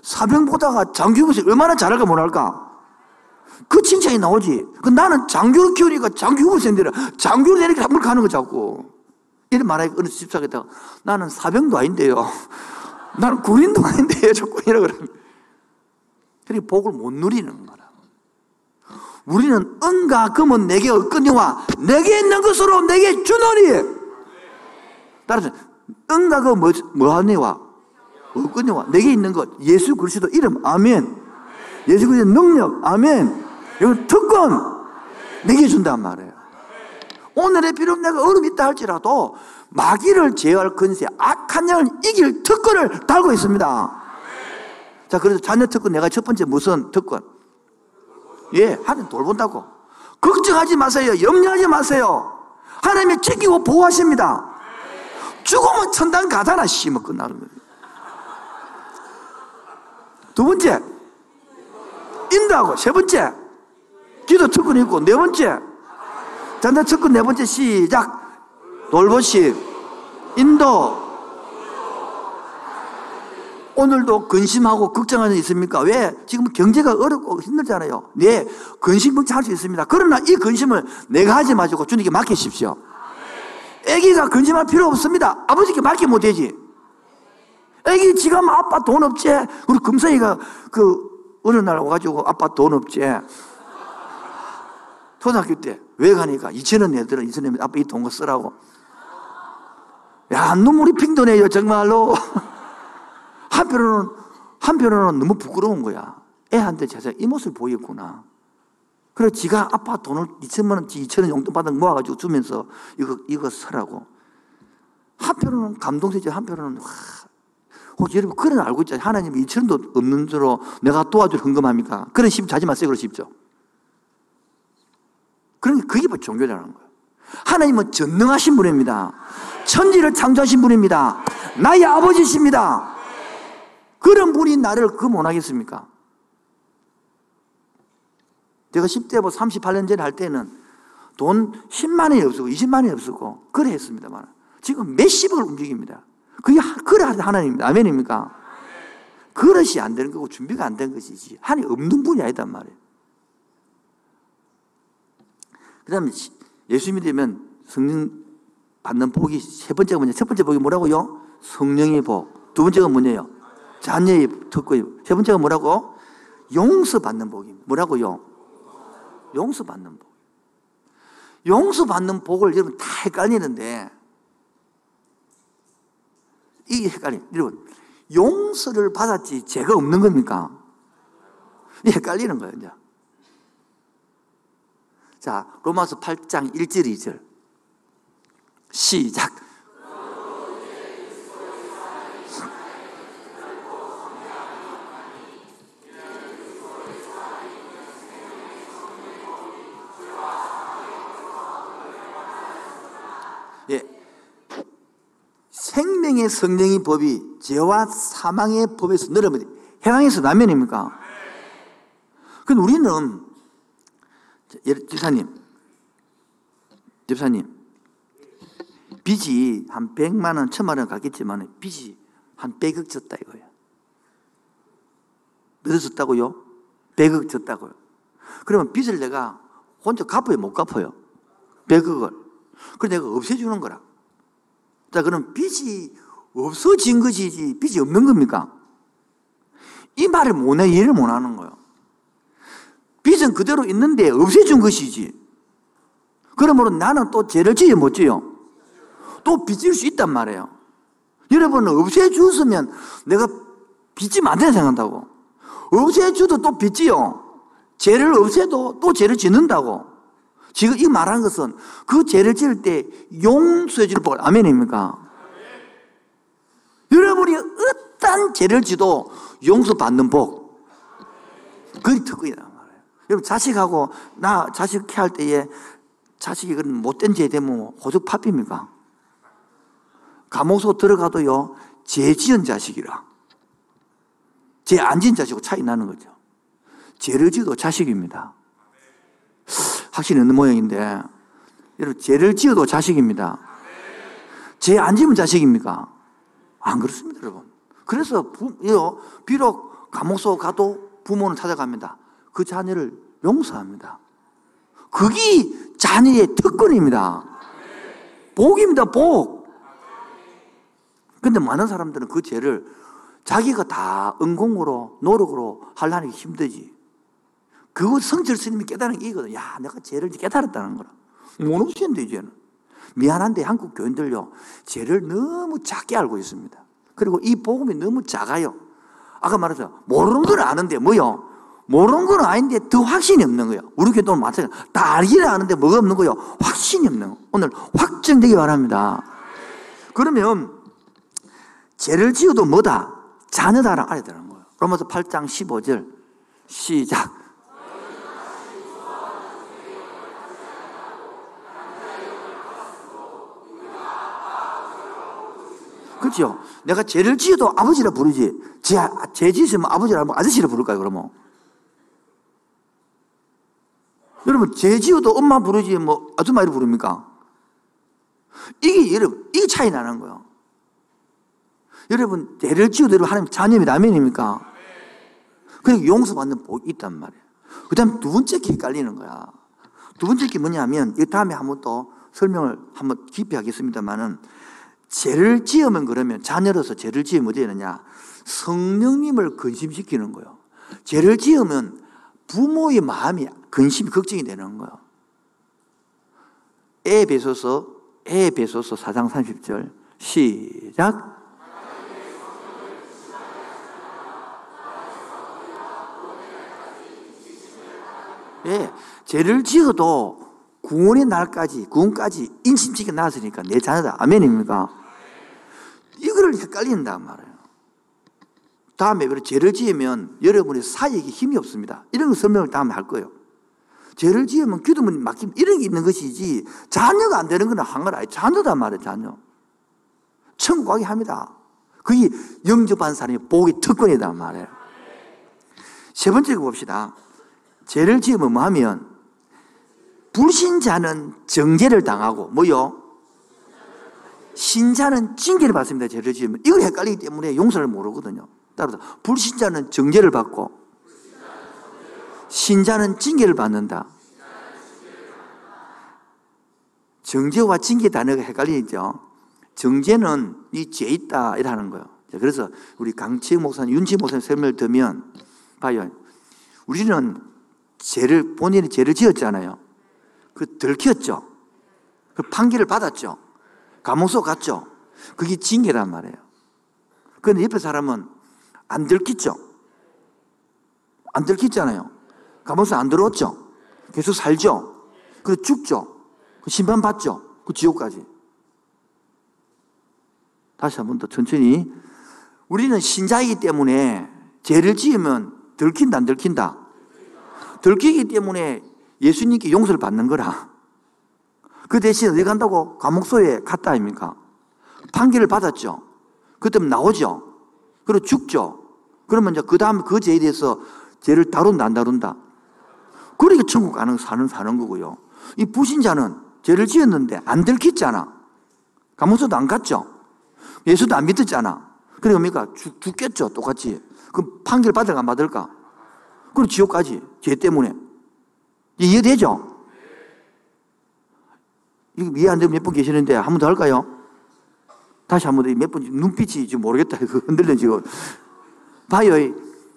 사병 보다가 장교 후보생 얼마나 잘할까 못할까? 그 칭찬이 나오지. 그 나는 장교로 키우니까 장교 후보생들은 장교로 되니까 한번 가는 거 자꾸. 이런 말하니까 어느 집사겠다가 나는 사병도 아닌데요. 나는 군인도 아닌데요. 자꾸 이러 그러면. 그러니 복을 못 누리는 거라. 우리는 은과 금은 내게 얻거니와 내게 있는 것으로 내게 주노니. 따라서 은과 금은 뭐, 뭐 하니와 얻거니와 내게 있는 것 예수 그리스도 이름 아멘. 예수 그리스도 능력 아멘. 이건 특권 내게 준단 말이에요. 오늘의 비록 내가 얼음 있다 할지라도 마귀를 제어할 근세, 악한 영을 이길 특권을 달고 있습니다. 자, 그래서 자녀 특권 내가 첫 번째 무슨 특권? 예, 하나님 돌본다고. 걱정하지 마세요. 염려하지 마세요. 하나님이 지키고 보호하십니다. 죽으면 천당 가잖아, 씨뭐 끝나는 거예요. 두 번째, 인도하고. 세 번째, 기도 특권이 있고. 네 번째, 잔다 첫건 네 번째 시작. 돌보심, 인도. 오늘도 근심하고 걱정하는 있습니까? 왜? 지금 경제가 어렵고 힘들잖아요. 네, 근심 걱정할 수 있습니다. 그러나 이 근심을 내가 하지 마시고 주님께 맡기십시오. 애기가 근심할 필요 없습니다. 아버지께 맡기면 못 되지. 애기 지금 아빠 돈 없지? 우리 금성이가 그 어느 날 와가지고 아빠 돈 없지? 초등학교 때 왜 가니까 2천원 내더라 2천원 아빠 이 돈 거 쓰라고. 야 눈물이 핑 도네요 정말로. 한편으로는 한편으로는 너무 부끄러운 거야. 애한테 제가 이 모습을 보였구나. 그래 지가 아빠 돈을 2천만 원치 2천 원 용돈 받은 모아가지고 주면서 이거 이거 쓰라고. 한편으로는 감동되지 한편으로는. 와, 혹시 여러분 그런 알고 있잖아요 하나님이 2천 원도 없는 줄로 내가 도와줄 헌금합니까? 그런 심 자지 마세요 그러십시오 그러니까 그게 뭐 종교라는 거예요. 하나님은 전능하신 분입니다. 천지를 창조하신 분입니다. 나의 아버지십니다. 그런 분이 나를 그 못하겠습니까? 제가 10대 뭐 38년 전에 할 때는 돈 10만 원이 없었고 20만 원이 없었고 그래 했습니다만 지금 몇십억을 움직입니다. 그게 그래 하나님입니다. 아멘입니까? 그릇이 안 되는 거고 준비가 안 된 것이지 하나님 없는 분이 아니단 말이에요. 그 다음에 예수 믿으면 성령 받는 복이 세 번째가 뭐냐? 첫 번째 복이 뭐라고요? 성령의 복. 두 번째가 뭐냐요? 자녀의 특권이. 세 번째가 뭐라고? 용서받는 복입니다. 뭐라고요? 용서받는 복. 용서받는 복을 여러분 다 헷갈리는데, 이게 헷갈려. 여러분, 용서를 받았지 죄가 없는 겁니까? 헷갈리는 거예요, 이제. 자, 로마서 8장 1절 2절. 시작. 예. 생명의 성령의 법이 죄와 사망의 법에서 늘어면 해방에서 나면입니까? 근데 우리는 집사님, 집사님, 빚이 한 100만 원, 1000만 원 갔겠지만 빚이 한 100억 졌다 이거예요. 몇억 졌다고요? 100억 졌다고요. 그러면 빚을 내가 혼자 갚아요? 못 갚아요? 100억을. 그래서 내가 없애주는 거라. 자, 그럼 빚이 없어진 것이지 빚이 없는 겁니까? 이 말을 못해 이해를 못 하는 거예요. 빚은 그대로 있는데 없애준 것이지. 그러므로 나는 또 죄를 지어 못 지어. 또 빚질 수 있단 말이에요. 여러분은 없애주으면 내가 빚지면 안 된다 생각한다고. 없애주도 또 빚지요. 죄를 없애도 또 죄를 짓는다고. 지금 이 말하는 것은 그 죄를 지을 때 용서해 주는 복. 아멘입니까? 여러분이 어떤 죄를 지도 용서받는 복. 그게 특권이란 말이에요. 여러분 자식하고 나 자식 케할 때에 자식이 그런 못된 죄 되면 호적 파입니까 감옥소 들어가도요, 죄 지은 자식이라. 죄 안 지은 자식하고 차이 나는 거죠. 죄를 지어도 자식입니다. 확실히 있는 모양인데, 여러분, 죄를 지어도 자식입니다. 죄 안 지으면 자식입니까? 안 그렇습니다, 여러분. 그래서, 부, 비록 감옥소 가도 부모는 찾아갑니다. 그 자녀를 용서합니다. 그게 자녀의 특권입니다. 복입니다, 복. 근데 많은 사람들은 그 죄를 자기가 다 은공으로, 노력으로 하려는 게 힘들지. 그거 성철 스님이 깨달은 게 이거든. 야, 내가 죄를 깨달았다는 거라. 못 없이는데, 이제는. 미안한데 한국 교인들요, 죄를 너무 작게 알고 있습니다. 그리고 이 복음이 너무 작아요. 아까 말했죠. 모르는 건 아는데, 뭐요? 모르는 건 아닌데 더 확신이 없는 거예요. 우리 교도는 마찬가지. 다 알기는 아는데 뭐가 없는 거예요? 확신이 없는 거. 오늘 확정되기 바랍니다. 그러면 죄를 지어도 뭐다? 자녀다랑 알아야 되는 거예요. 로마서 8장 15절 시작. 그렇죠? 내가 죄를 지어도 아버지라 부르지. 죄, 죄 지으면 아버지라 아저씨라 부를까요, 그러면? 여러분, 죄 지어도 엄마 부르지, 뭐, 아줌마를 부릅니까? 이게, 여러분, 이게 차이 나는 거예요. 여러분, 죄를 지어도 하나님 자녀입니다. 아멘입니까? 그리고 용서받는 복이 있단 말이에요. 그 다음에 두 번째 게 헷갈리는 거야. 두 번째 게 뭐냐면, 이 다음에 한번 또 설명을 한번 깊이 하겠습니다만은, 죄를 지으면 그러면 자녀로서 죄를 지으면 어디 되느냐? 성령님을 근심시키는 거예요. 죄를 지으면 부모의 마음이 근심이 걱정이 되는 거예요. 에베소서 에베소서 4장 30절 시작 예, 죄를 지어도 구원의 날까지, 구원까지 인심치게 나왔으니까 내 자녀다. 아멘입니까? 이거를 헷갈린단 말이에요. 다음에 죄를 지으면 여러분의 사역에 힘이 없습니다. 이런 거 설명을 다음에 할 거예요. 죄를 지으면 기도문 막힘 이런 게 있는 것이지 자녀가 안 되는 건 한건 아니 자녀단 말이에요, 자녀. 천국 가게 합니다. 그게 영접한 사람이 복의 특권이단 말이에요. 세 번째 거 봅시다. 죄를 지으면 뭐 하면 불신자는 정죄를 당하고 뭐요? 신자는 징계를 받습니다. 죄를 지으면 이걸 헷갈리기 때문에 용서를 모르거든요. 따라서 불신자는 정죄를 받고 신자는 징계를 받는다. 정죄와 징계 단어가 헷갈리죠. 정죄는 이 죄 있다 이라는 거예요. 그래서 우리 강치혁 목사님, 윤치 목사님 설명을 들면 봐요. 우리는 죄를 본인이 죄를 지었잖아요. 그 들켰죠. 그 판결을 받았죠. 감옥소 갔죠. 그게 징계란 말이에요. 그런데 옆에 사람은 안 들켰죠. 안 들켰잖아요. 감옥소 안 들어왔죠. 계속 살죠. 그리고 죽죠. 그 심판 받죠. 그 지옥까지. 다시 한 번 더 천천히. 우리는 신자이기 때문에 죄를 지으면 들킨다, 안 들킨다? 들키기 때문에 예수님께 용서를 받는 거라. 그 대신 어디 간다고? 감옥소에 갔다 아닙니까? 판결을 받았죠. 그때면 나오죠. 그리고 죽죠. 그러면 이제 그 다음에 그 죄에 대해서 죄를 다룬다, 안 다룬다? 그러니까 천국 가는, 사는, 사는 거고요. 이 부신자는 죄를 지었는데 안 들켰잖아. 감옥소도 안 갔죠. 예수도 안 믿었잖아. 그래 뭡니까? 죽, 죽겠죠. 똑같이. 그럼 판결 받을까 안 받을까? 그럼 지옥까지. 죄 때문에. 이해되죠? 이거 이해 안 되면 몇 분 계시는데 한 번 더 할까요? 다시 한 번 더 몇 분, 눈빛이 지금 모르겠다. 흔들려 지금. 봐요.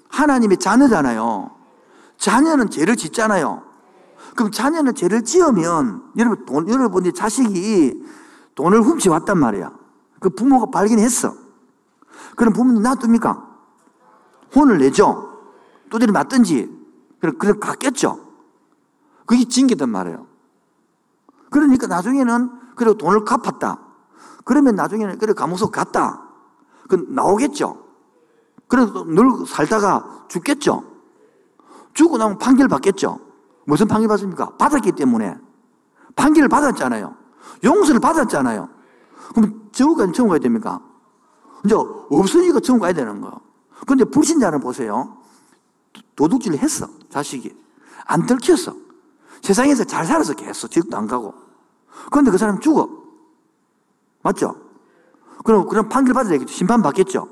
하나님의 자녀잖아요. 자녀는 죄를 짓잖아요. 그럼 자녀는 죄를 지으면 여러분 돈, 여러분의 자식이 돈을 훔쳐왔단 말이야. 그 부모가 발견했어. 그럼 부모님 놔둡니까? 혼을 내죠. 두드려 맞든지. 그럼, 그럼 갔겠죠. 그게 징계단 말이에요. 그러니까 나중에는 그래 돈을 갚았다. 그러면 나중에는 그래 감옥소 갔다. 그 나오겠죠. 그래도 늘 살다가 죽겠죠. 죽고 나면 판결 받겠죠. 무슨 판결 받습니까? 받았기 때문에. 판결을 받았잖아요. 용서를 받았잖아요. 그럼 지옥까지 천국 가야 됩니까? 이제 없으니까 천국 가야 되는 거. 근데 불신자는 보세요. 도둑질을 했어, 자식이. 안 들켰어. 세상에서 잘 살아서 계속 지옥도 안 가고. 그런데 그 사람 죽어. 맞죠? 그럼, 그럼 판결 받아야 되겠죠. 심판 받겠죠.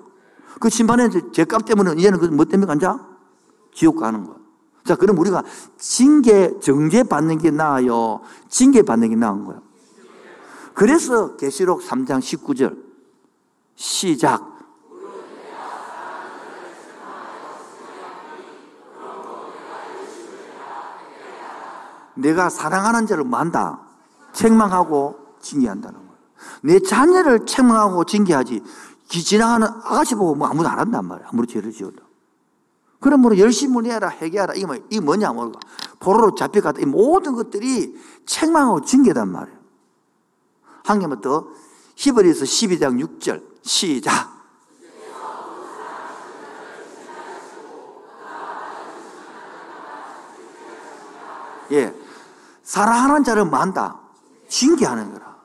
그 심판에 죄값 때문에 이제는 그 뭐 때문에 간자? 지옥 가는 거야. 자, 그럼 우리가 징계, 정죄 받는 게 나아요? 징계 받는 게 나은 거예요. 그래서 계시록 3장 19절 시작. 내가 사랑하는 자를 만다. 책망하고 징계한다는 거예요. 내 자녀를 책망하고 징계하지. 지나가는 아가씨 보고 뭐 아무도 안 한단 말이야. 아무리 죄를 지어도. 그러므로 열심히 해라, 회개하라. 이게, 뭐, 뭐냐, 모르고. 포로로 잡혀갔다. 이 모든 것들이 책망하고 징계단 말이에요. 한 개만 더. 히브리서 12장 6절. 시작. 예. 사랑하는 자를 만다. 징계하는 거라.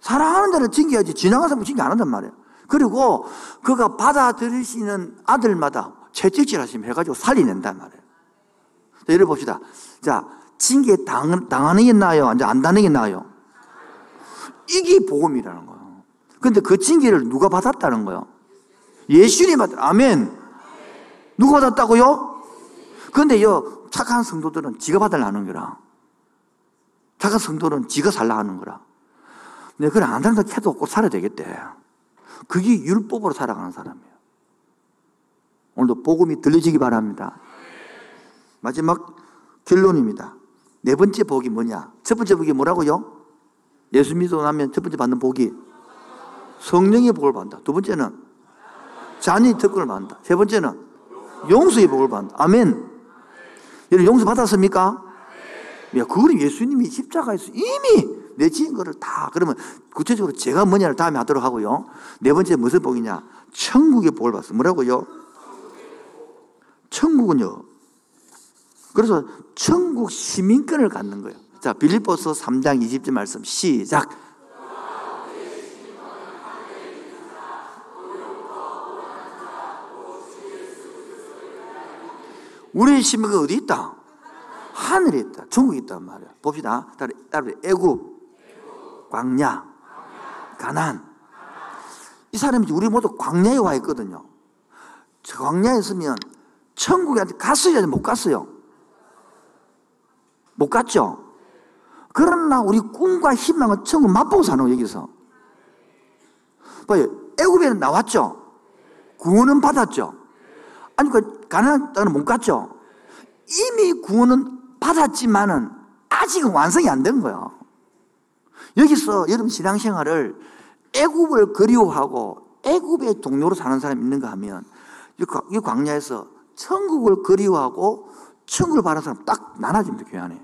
사랑하는 자를 징계하지 지나가서 뭐 징계 안 한단 말이에요. 그리고 그가 받아들이시는 아들마다 채찍질 하시면 해가지고 살리낸단 말이에요. 자, 예를 봅시다. 자, 징계 당, 당하는 게 나아요? 안 당하는 게 나아요? 이게 복음이라는 거예요. 근데 그 징계를 누가 받았다는 거예요? 예수님이 받 아멘. 누가 받았다고요? 근데요, 착한 성도들은 지가 받으려는 거라. 착한 성도는 지가 살라 하는 거라. 근데 그래, 안 산다 해도 꼭 살아야 되겠대. 그게 율법으로 살아가는 사람이에요. 오늘도 복음이 들려지기 바랍니다. 마지막 결론입니다. 네 번째 복이 뭐냐? 첫 번째 복이 뭐라고요? 예수 믿고 나면 첫 번째 받는 복이 성령의 복을 받는다. 두 번째는 자녀의 특권을 받는다. 세 번째는 용서의 복을 받는다. 아멘. 여러분 용서 받았습니까? 야, 그거는 예수님이 십자가에서 이미 내 지은 거를 다 그러면 구체적으로 제가 뭐냐를 다음에 하도록 하고요. 네 번째 무슨 복이냐? 천국의 복을 받습니다. 뭐라고요? 천국은요. 그래서 천국 시민권을 갖는 거예요. 자, 빌립보서 3장 20절 말씀 시작. 우리의 시민은 어디 있다? 하늘에 있다. 천국에 있단 말이야. 봅시다. 따로 애굽, 광야, 가난. 이 사람이 우리 모두 광야에 와 있거든요. 광야에 있으면 천국에 갔어요? 못 갔어요? 못 갔죠? 그러나 우리 꿈과 희망은 천국 맛보고 사는 거예요, 여기서. 봐요. 애굽에는 나왔죠? 구원은 받았죠? 아니, 그, 가난한 땅은 못 갔죠? 이미 구원은 받았지만은 아직은 완성이 안 된 거예요. 여기서 여러분 신앙생활을 애굽을 그리워하고 애굽의 동료로 사는 사람이 있는가 하면 이 광야에서 천국을 그리워하고 천국을 바라는 사람 딱 나눠집니다, 교회 안에.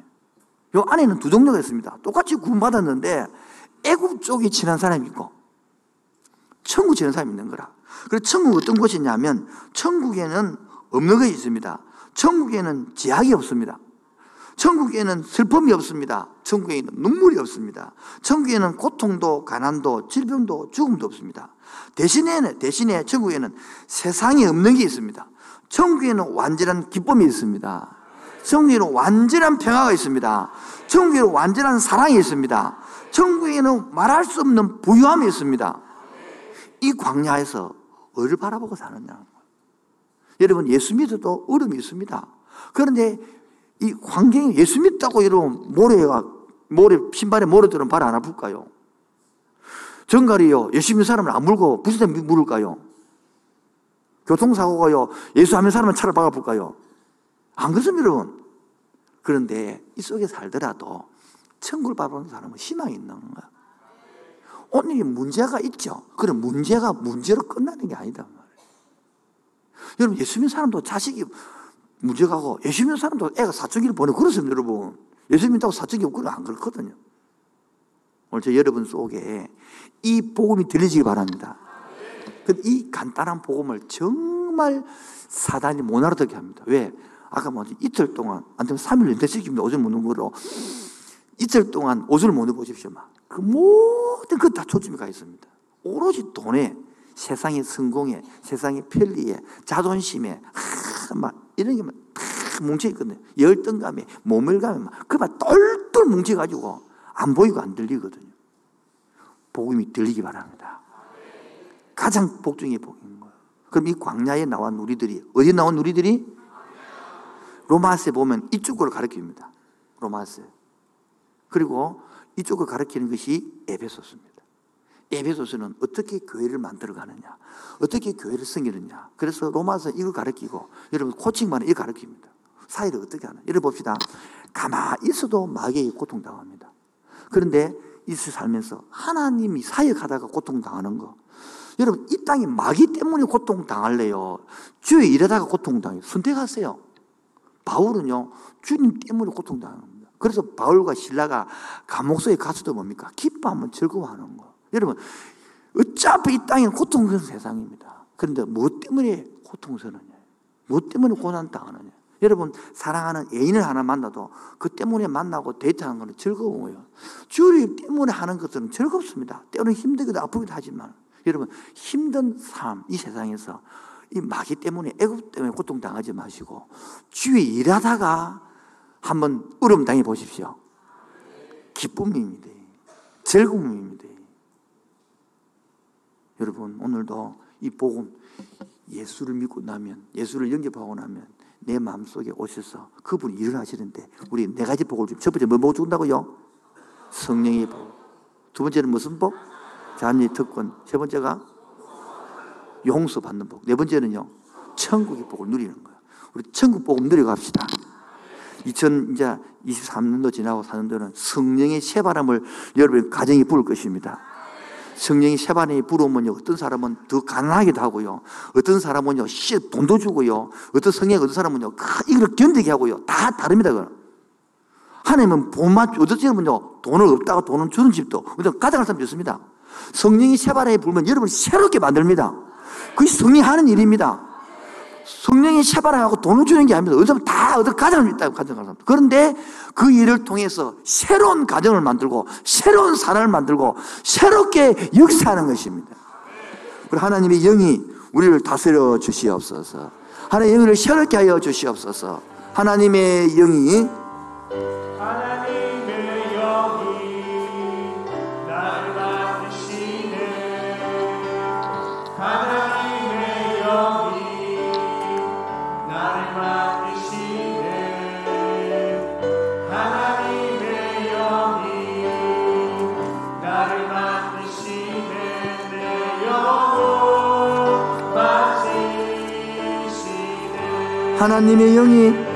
요 안에는 두 종류가 있습니다. 똑같이 구원받았는데 애굽 쪽이 친한 사람이 있고 천국 친한 사람이 있는 거라. 그래서 천국 어떤 곳이냐면 천국에는 없는 것이 있습니다. 천국에는 제약이 없습니다. 천국에는 슬픔이 없습니다. 천국에는 눈물이 없습니다. 천국에는 고통도 가난도 질병도 죽음도 없습니다. 대신에 대신에 천국에는 세상에 없는 게 있습니다. 천국에는 완전한 기쁨이 있습니다. 천국에는 완전한 평화가 있습니다. 천국에는 완전한 사랑이 있습니다. 천국에는 말할 수 없는 부유함이 있습니다. 이 광야에서 어를 바라보고 사느냐. 여러분, 예수 믿어도 어려움이 있습니다. 그런데 이 환경이 예수 믿다고 여러분, 모래가, 모래, 신발에 모래 들은 발 안 아플까요? 정갈이요, 예수 믿는 사람을 안 물고 부스에 물을까요? 교통사고가요, 예수 하는 사람은 차를 박아볼까요? 안 그렇습니다, 여러분. 그런데 이 속에 살더라도 천국을 바라보는 사람은 희망이 있는 거야. 오늘 문제가 있죠. 그런 문제가 문제로 끝나는 게 아니다. 여러분, 예수 믿는 사람도 자식이 문제가고, 예수 믿는 사람도 애가 사춘기를 보내고 그렇습니다, 여러분. 예수 믿다고 사춘기 없고 안 그렇거든요. 오늘 저 여러분 속에 이 복음이 들리시기 바랍니다. 이 간단한 복음을 정말 사단이 못 알아듣게 합니다. 왜? 아까 뭐 이틀 동안, 안 되면 3일 연대시킵니다. 오줌 묻는 거로. 이틀 동안 옷을 못 입으십시오. 막. 그 모든 것 다 초점이 가 있습니다. 오로지 돈에, 세상의 성공에, 세상의 편리에, 자존심에, 하, 막 이런 게막 뭉쳐 있거든요. 열등감에, 모멸감에 막, 그막 똘똘 뭉쳐가지고 안 보이고 안 들리거든요. 복음이 들리기 바랍니다. 가장 복중의 복인 거예요. 그럼 이 광야에 나온 우리들이, 어디 나온 우리들이? 로마스에 보면 이쪽으로 가르칩니다. 로마스. 그리고 이쪽을 가르치는 것이 에베소스입니다. 에베소스는 어떻게 교회를 만들어 가느냐, 어떻게 교회를 섬기느냐. 그래서 로마서 이걸 가르치고, 여러분 코칭만은 이걸 가르칩니다. 사회를 어떻게 하나. 여러분 봅시다. 가만히 있어도 마귀에게 고통당합니다. 그런데 이스 살면서 하나님이 사역하다가 고통당하는 거. 여러분, 이 땅이 마귀 때문에 고통당할래요? 주에 일하다가 고통당해요. 선택하세요. 바울은요, 주님 때문에 고통당하는 겁니다. 그래서 바울과 신라가 감옥소에 가서도 뭡니까? 기뻐하면 즐거워하는 거. 여러분, 어차피 이 땅은 고통스러운 세상입니다. 그런데 무엇 때문에 고통스러느냐? 무엇 때문에 고난 당하느냐? 여러분, 사랑하는 애인을 하나 만나도 그 때문에 만나고 데이트하는 것은 즐거워요. 주님 때문에 하는 것은 즐겁습니다. 때로는 힘들기도 아프기도 하지만 여러분, 힘든 삶, 이 세상에서 이 마귀 때문에 애굽 때문에 고통당하지 마시고 주에 일하다가 한번 으름 당해 보십시오. 기쁨입니다. 즐거움입니다. 여러분 오늘도 이 복음 예수를 믿고 나면 예수를 영접하고 나면 내 마음속에 오셔서 그분이 일을 하시는데 우리 네 가지 복을 좀첫 번째 뭐 보고 준다고요? 성령의 복. 두 번째는 무슨 복? 자녀 특권. 세 번째가 용서 받는 복. 네 번째는요, 천국의 복을 누리는 거예요. 우리 천국 복을 누리고 갑시다. 2023년도 지나고 사는 데는 성령의 새바람을 여러분 가정에 부을 것입니다. 성령이 새바람이 불어오면요, 어떤 사람은 더 가난하기도 하고요. 어떤 사람은요, 씨, 돈도 주고요. 어떤 성령, 어떤 사람은요, 이걸 견디게 하고요. 다 다릅니다, 그건. 하나님은 본만, 어떤 사람은요, 돈을 없다가 돈은 주는 집도, 가져갈 사람 좋습니다. 성령이 새바람이 불면 여러분 새롭게 만듭니다. 그게 성령이 하는 일입니다. 성령이 샤바라하고 돈을 주는 게 아닙니다. 어차피 다 얻어 가정을 있다고 가정을. 그런데 그 일을 통해서 새로운 가정을 만들고 새로운 사람을 만들고 새롭게 역사하는 것입니다. 그리고 하나님의 영이 우리를 다스려 주시옵소서. 하나님의 영을 새롭게 하여 주시옵소서. 하나님의 영이 하나님의 영이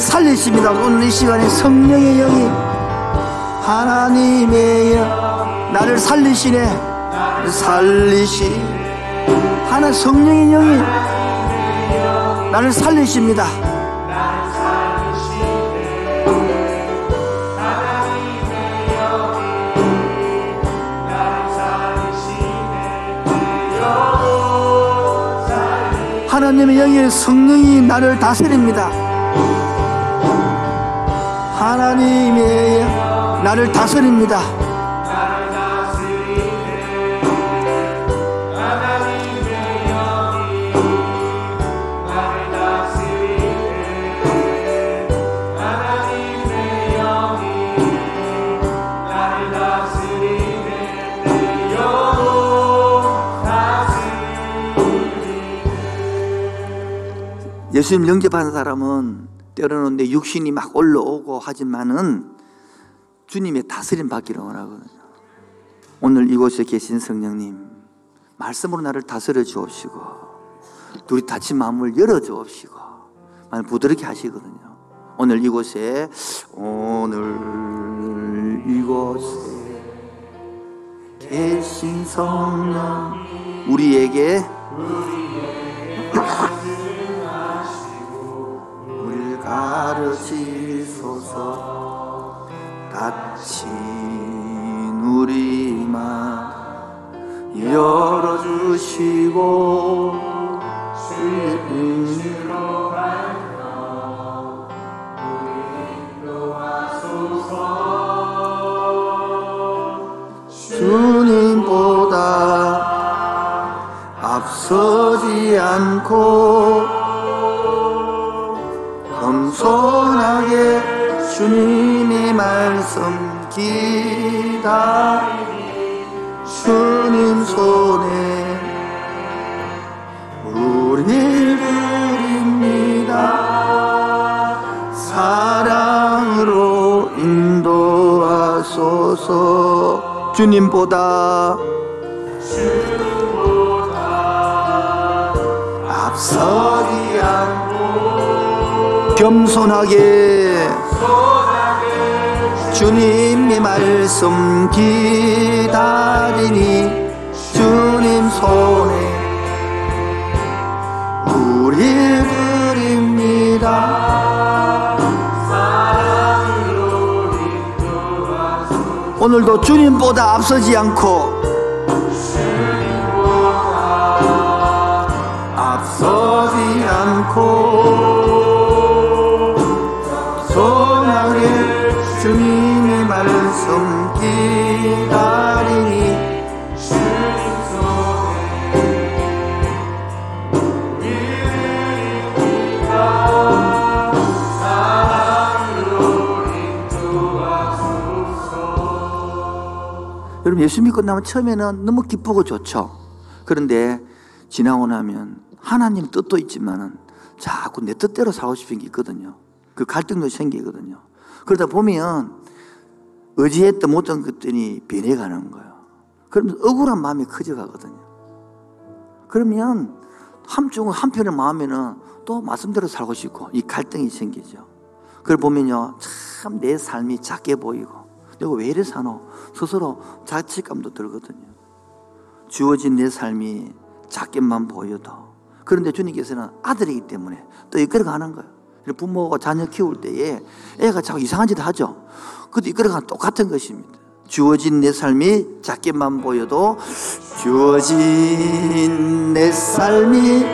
영이 살리십니다. 오늘 이 시간에 성령의 영이 하나님의 영 나를 살리시네 살리시 하나 성령의 영이 나를 살리십니다. 하나님의 영의 성령이 나를 다스립니다. 하나님의 영 나를 다스립니다. 예수님 영접하는 사람은 때로는 내 육신이 막 올라오고 하지만은 주님의 다스림 받기를 원하거든요. 오늘 이곳에 계신 성령님, 말씀으로 나를 다스려 주옵시고, 둘이 다친 마음을 열어 주옵시고, 만 부드럽게 하시거든요. 오늘 이곳에, 오늘 이곳에 계신 성령, 우리에게 우리를 가르치 소서. 다친 우리만 열어주시고 주의 은혜로 주님보다 앞서지 않고 주님의 말씀 기다 주님 손에 우리 드립니다. 사랑으로 인도하소서. 주님보다 앞서지 않고 겸손하게 주님의 말씀 기다리니 주님 손에 우리 드립니다. 오늘도 주님보다 앞서지 않고 앞서지 않고 손하게 주님 예수 믿고 나면 처음에는 너무 기쁘고 좋죠. 그런데 지나고 나면 하나님 뜻도 있지만은 자꾸 내 뜻대로 살고 싶은 게 있거든요. 그 갈등도 생기거든요. 그러다 보면 의지했던 못한 것들이 변해가는 거예요. 그러면 억울한 마음이 커져가거든요. 그러면 한쪽은 한편의 마음에는 또 말씀대로 살고 싶고 이 갈등이 생기죠. 그걸 보면요, 참 내 삶이 작게 보이고 내가 왜 이래 사노? 스스로 자책감도 들거든요. 주어진 내 삶이 작게만 보여도 그런데 주님께서는 아들이기 때문에 또 이끌어가는 거예요. 부모가 자녀 키울 때에 애가 자꾸 이상한 짓을 하죠. 그것도 이끌어가는 똑같은 것입니다. 주어진 내 삶이 작게만 보여도 주어진 내 삶이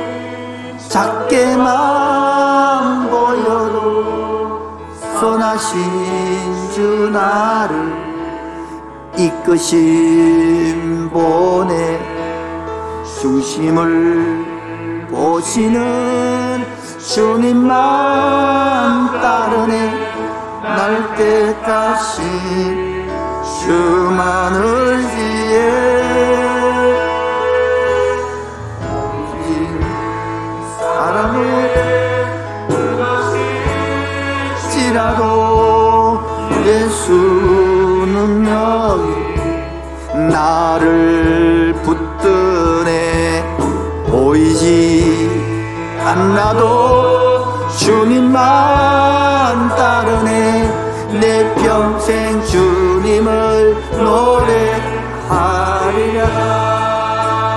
작게만 보여도 선하신 주 나를 이끄신 보내 중심을 보시는 주님만 따르네. 날 때까지 주만을 위해 사랑을 나를 붙드네. 보이지 않나도 주님만 따르네. 내 평생 주님을 노래하리라.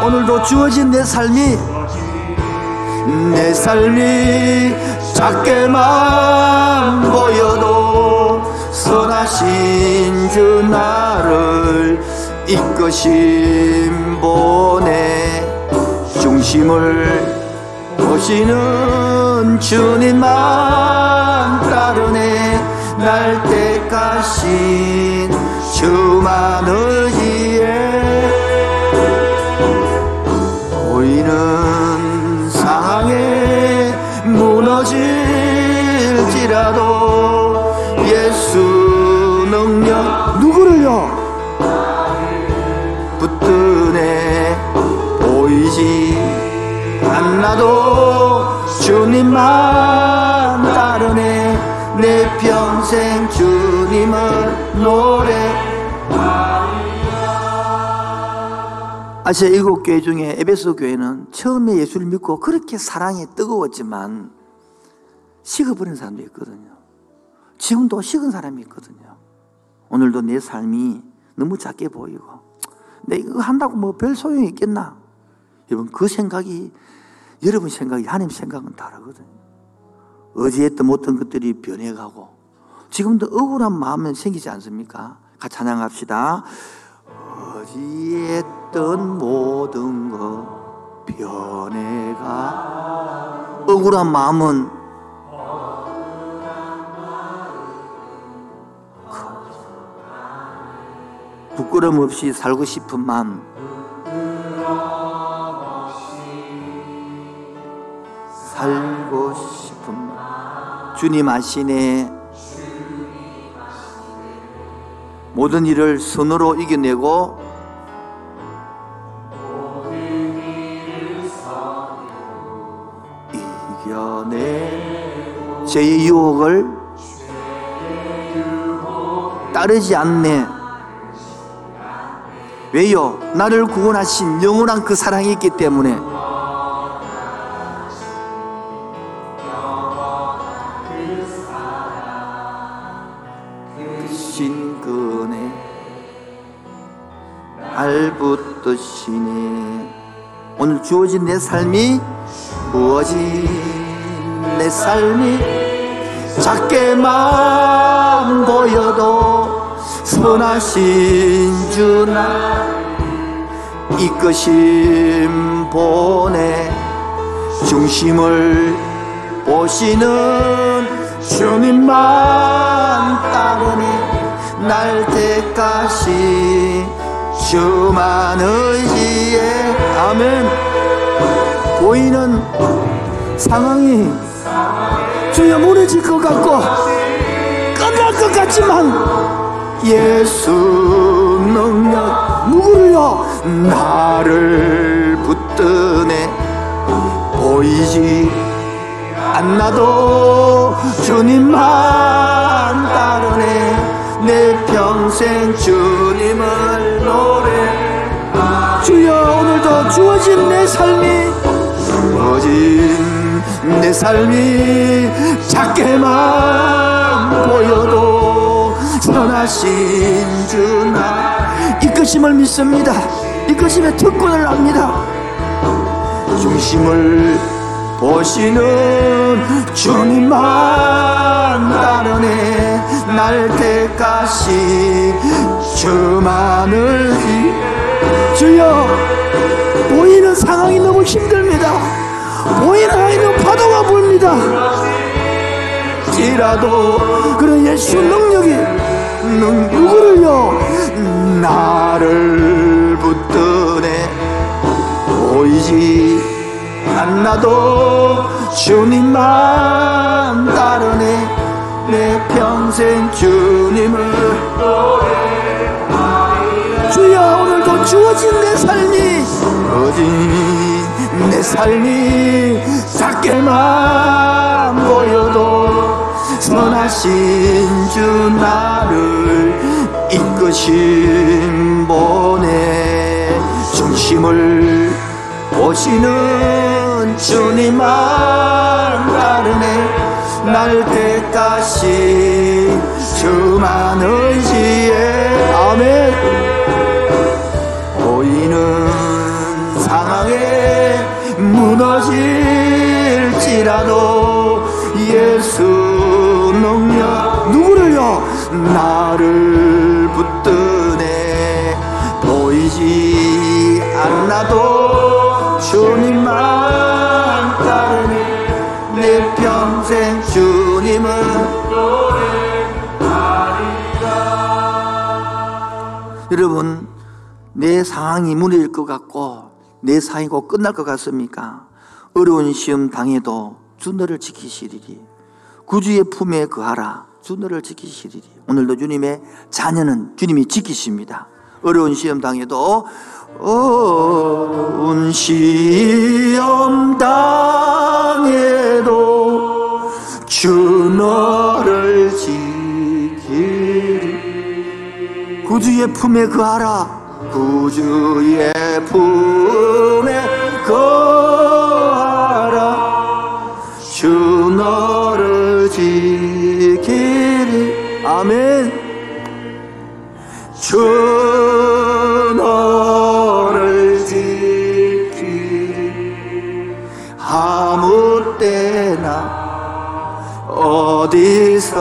오늘도 주어진 내 삶이 내 삶이 작게만 보여도 선하신 주 나를 이끄신 보내 중심을 보시는 주님만 따르네 날 때가신 주만 의 나도 주님만 따르네 내 평생 주님을 노래 아시아 일곱 교회 중에 에베소 교회는 처음에 예수를 믿고 그렇게 사랑에 뜨거웠지만 식어버린 사람도 있거든요. 지금도 식은 사람이 있거든요. 오늘도 내 삶이 너무 작게 보이고 내 이거 한다고 뭐 별 소용이 있겠나? 여러분 그 생각이 여러분 생각이 하나님 생각은 다르거든요. 어제 했던 못던 것들이 변해가고 지금도 억울한 마음은 생기지 않습니까? 같이 찬양합시다. 어제 했던 모든 것 변해가 억울한 마음은 부끄럼 없이 살고 싶은 마음 살고 싶은 주님 아시네. 모든 일을 손으로 이겨내고 이겨내 죄의 유혹을 따르지 않네. 왜요? 나를 구원하신 영원한 그 사랑이 있기 때문에 주어진 내 삶이 무엇이 내 삶이 작게만 보여도 선하신 주나 이끄심 보내 중심을 보시는 주님만 따르니 날 때까지 주만 의지해 아멘 보이는 상황이 주여 무너질 것 같고 끝날 것 같지만 예수 능력 누구를요? 나를 붙드네. 보이지 않나도 주님만 따르네. 내 평생 주님을 노래. 주여 오늘도 주어진 내 삶이 삶이 작게만 보여도 선하신 주나. 이끄심을 믿습니다. 이끄심의 특권을 압니다. 중심을 보시는 주님만 따르네. 날 때까지 주만을 주여 보이는 상황이 너무 힘듭니다 보이는 아이는 파도가 불니다. 지라도 그런 예수 능력이 능, 누구를요. 나를 붙드네. 보이지 않나도 주님만 따르네. 내 평생 주님을 주여 오늘도 주어진 내 삶이 주어진 내 삶이 작게만 보여도 선하신 주 나를 이끄신 보내 중심을 오시는 주님만 따르네. 날 때까지 주만 의지해 아멘 무너질지라도 예수 능력 누구를요? 나를 붙드네. 보이지 않나도 주님만 따르네. 내 평생 주님은 여러분 내 상황이 무너질 것 같고 내 상이 곧 끝날 것 같습니까? 어려운 시험 당해도 주 너를 지키시리리. 구주의 품에 거하라. 주 너를 지키시리리. 오늘도 주님의 자녀는 주님이 지키십니다. 어려운 시험 당해도 어려운 시험 당해도 주 너를 지키리. 구주의 품에 거하라. 구주의 품에 거 지키리. 아멘. 주 너를 지키리. 아무 때나 어디서나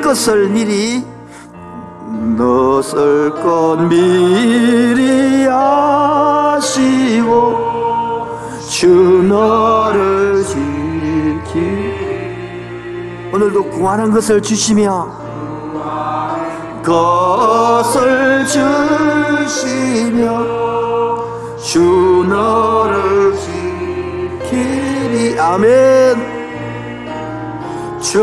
것을 미리 너쓸것 미리 아시고 주 너를 지키. 오늘도 구하는 것을 주시며 것을 주시며 주 너를 지키리. 아멘. 주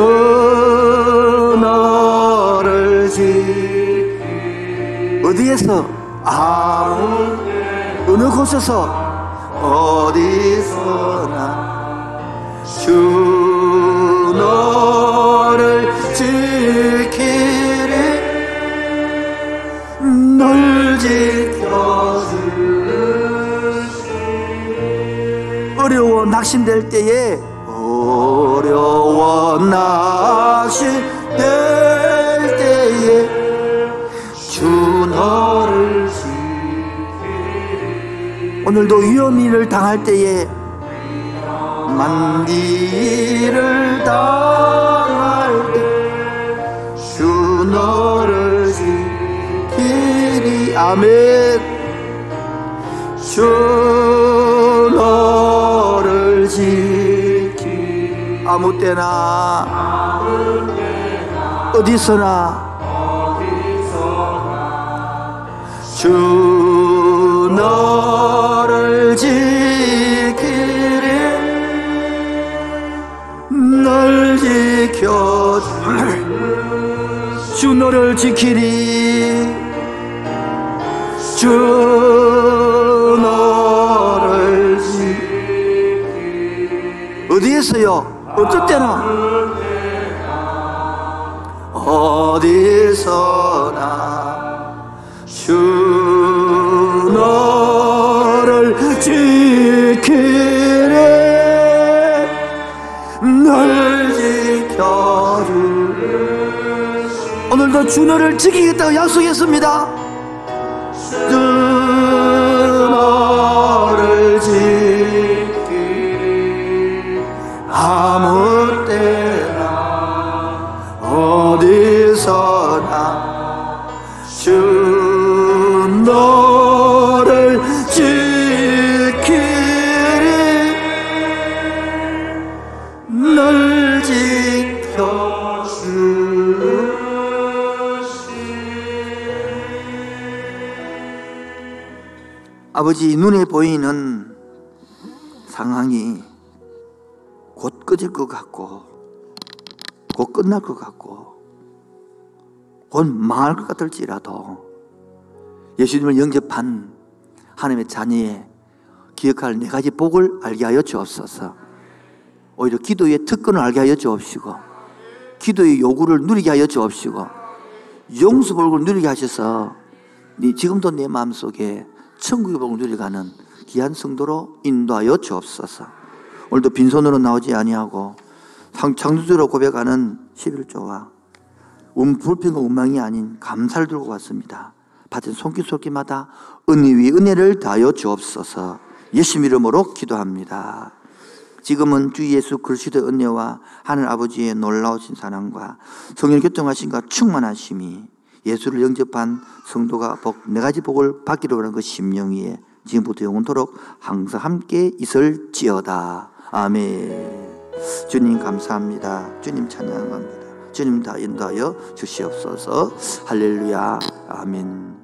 너를 지키리. 어디에서? 아무 어느 곳에서? 어디서나. 주 너를 지키리. 널 지켜주시 어려워 낙심될 때에 어려워 낙심 지키리 오늘도 위험을 당할 때에 만기를 당할 때주 너를 지키리. 아멘. 주 너를 지키리. 아무 때나 어디서나 주 너를 지키리. 널 지켜주 주 너를 지키리. 주 너를 지키리. 어디에서요? 어떨 때나? 어디서 주 너를 지키겠다고 약속했습니다 아버지 눈에 보이는 상황이 곧 꺼질 것 같고 곧 끝날 것 같고 곧 망할 것 같을지라도 예수님을 영접한 하나님의 자녀의 기억할 네 가지 복을 알게 하여 주옵소서. 오히려 기도의 특권을 알게 하여 주옵시고, 기도의 요구를 누리게 하여 주옵시고, 용서복을 누리게 하셔서, 네 지금도 내 마음속에 천국의 복을 누리가는 귀한 성도로 인도하여 주옵소서. 오늘도 빈손으로 나오지 아니하고 창조주로 고백하는 11조와 음, 불평과 원망이 아닌 감사를 들고 왔습니다. 받은 손길손길마다 은혜 위 은혜를 다하여 주옵소서 예수 이름으로 기도합니다. 지금은 주 예수 그리스도의 은혜와 하늘 아버지의 놀라우신 사랑과 성령 교통하심과 충만하심이 예수를 영접한 성도가 복, 네 가지 복을 받기로 하는 그 심령 위에 지금부터 영원토록 항상 함께 있을지어다. 아멘. 주님 감사합니다. 주님 찬양합니다. 주님 다 인도하여 주시옵소서. 할렐루야. 아멘.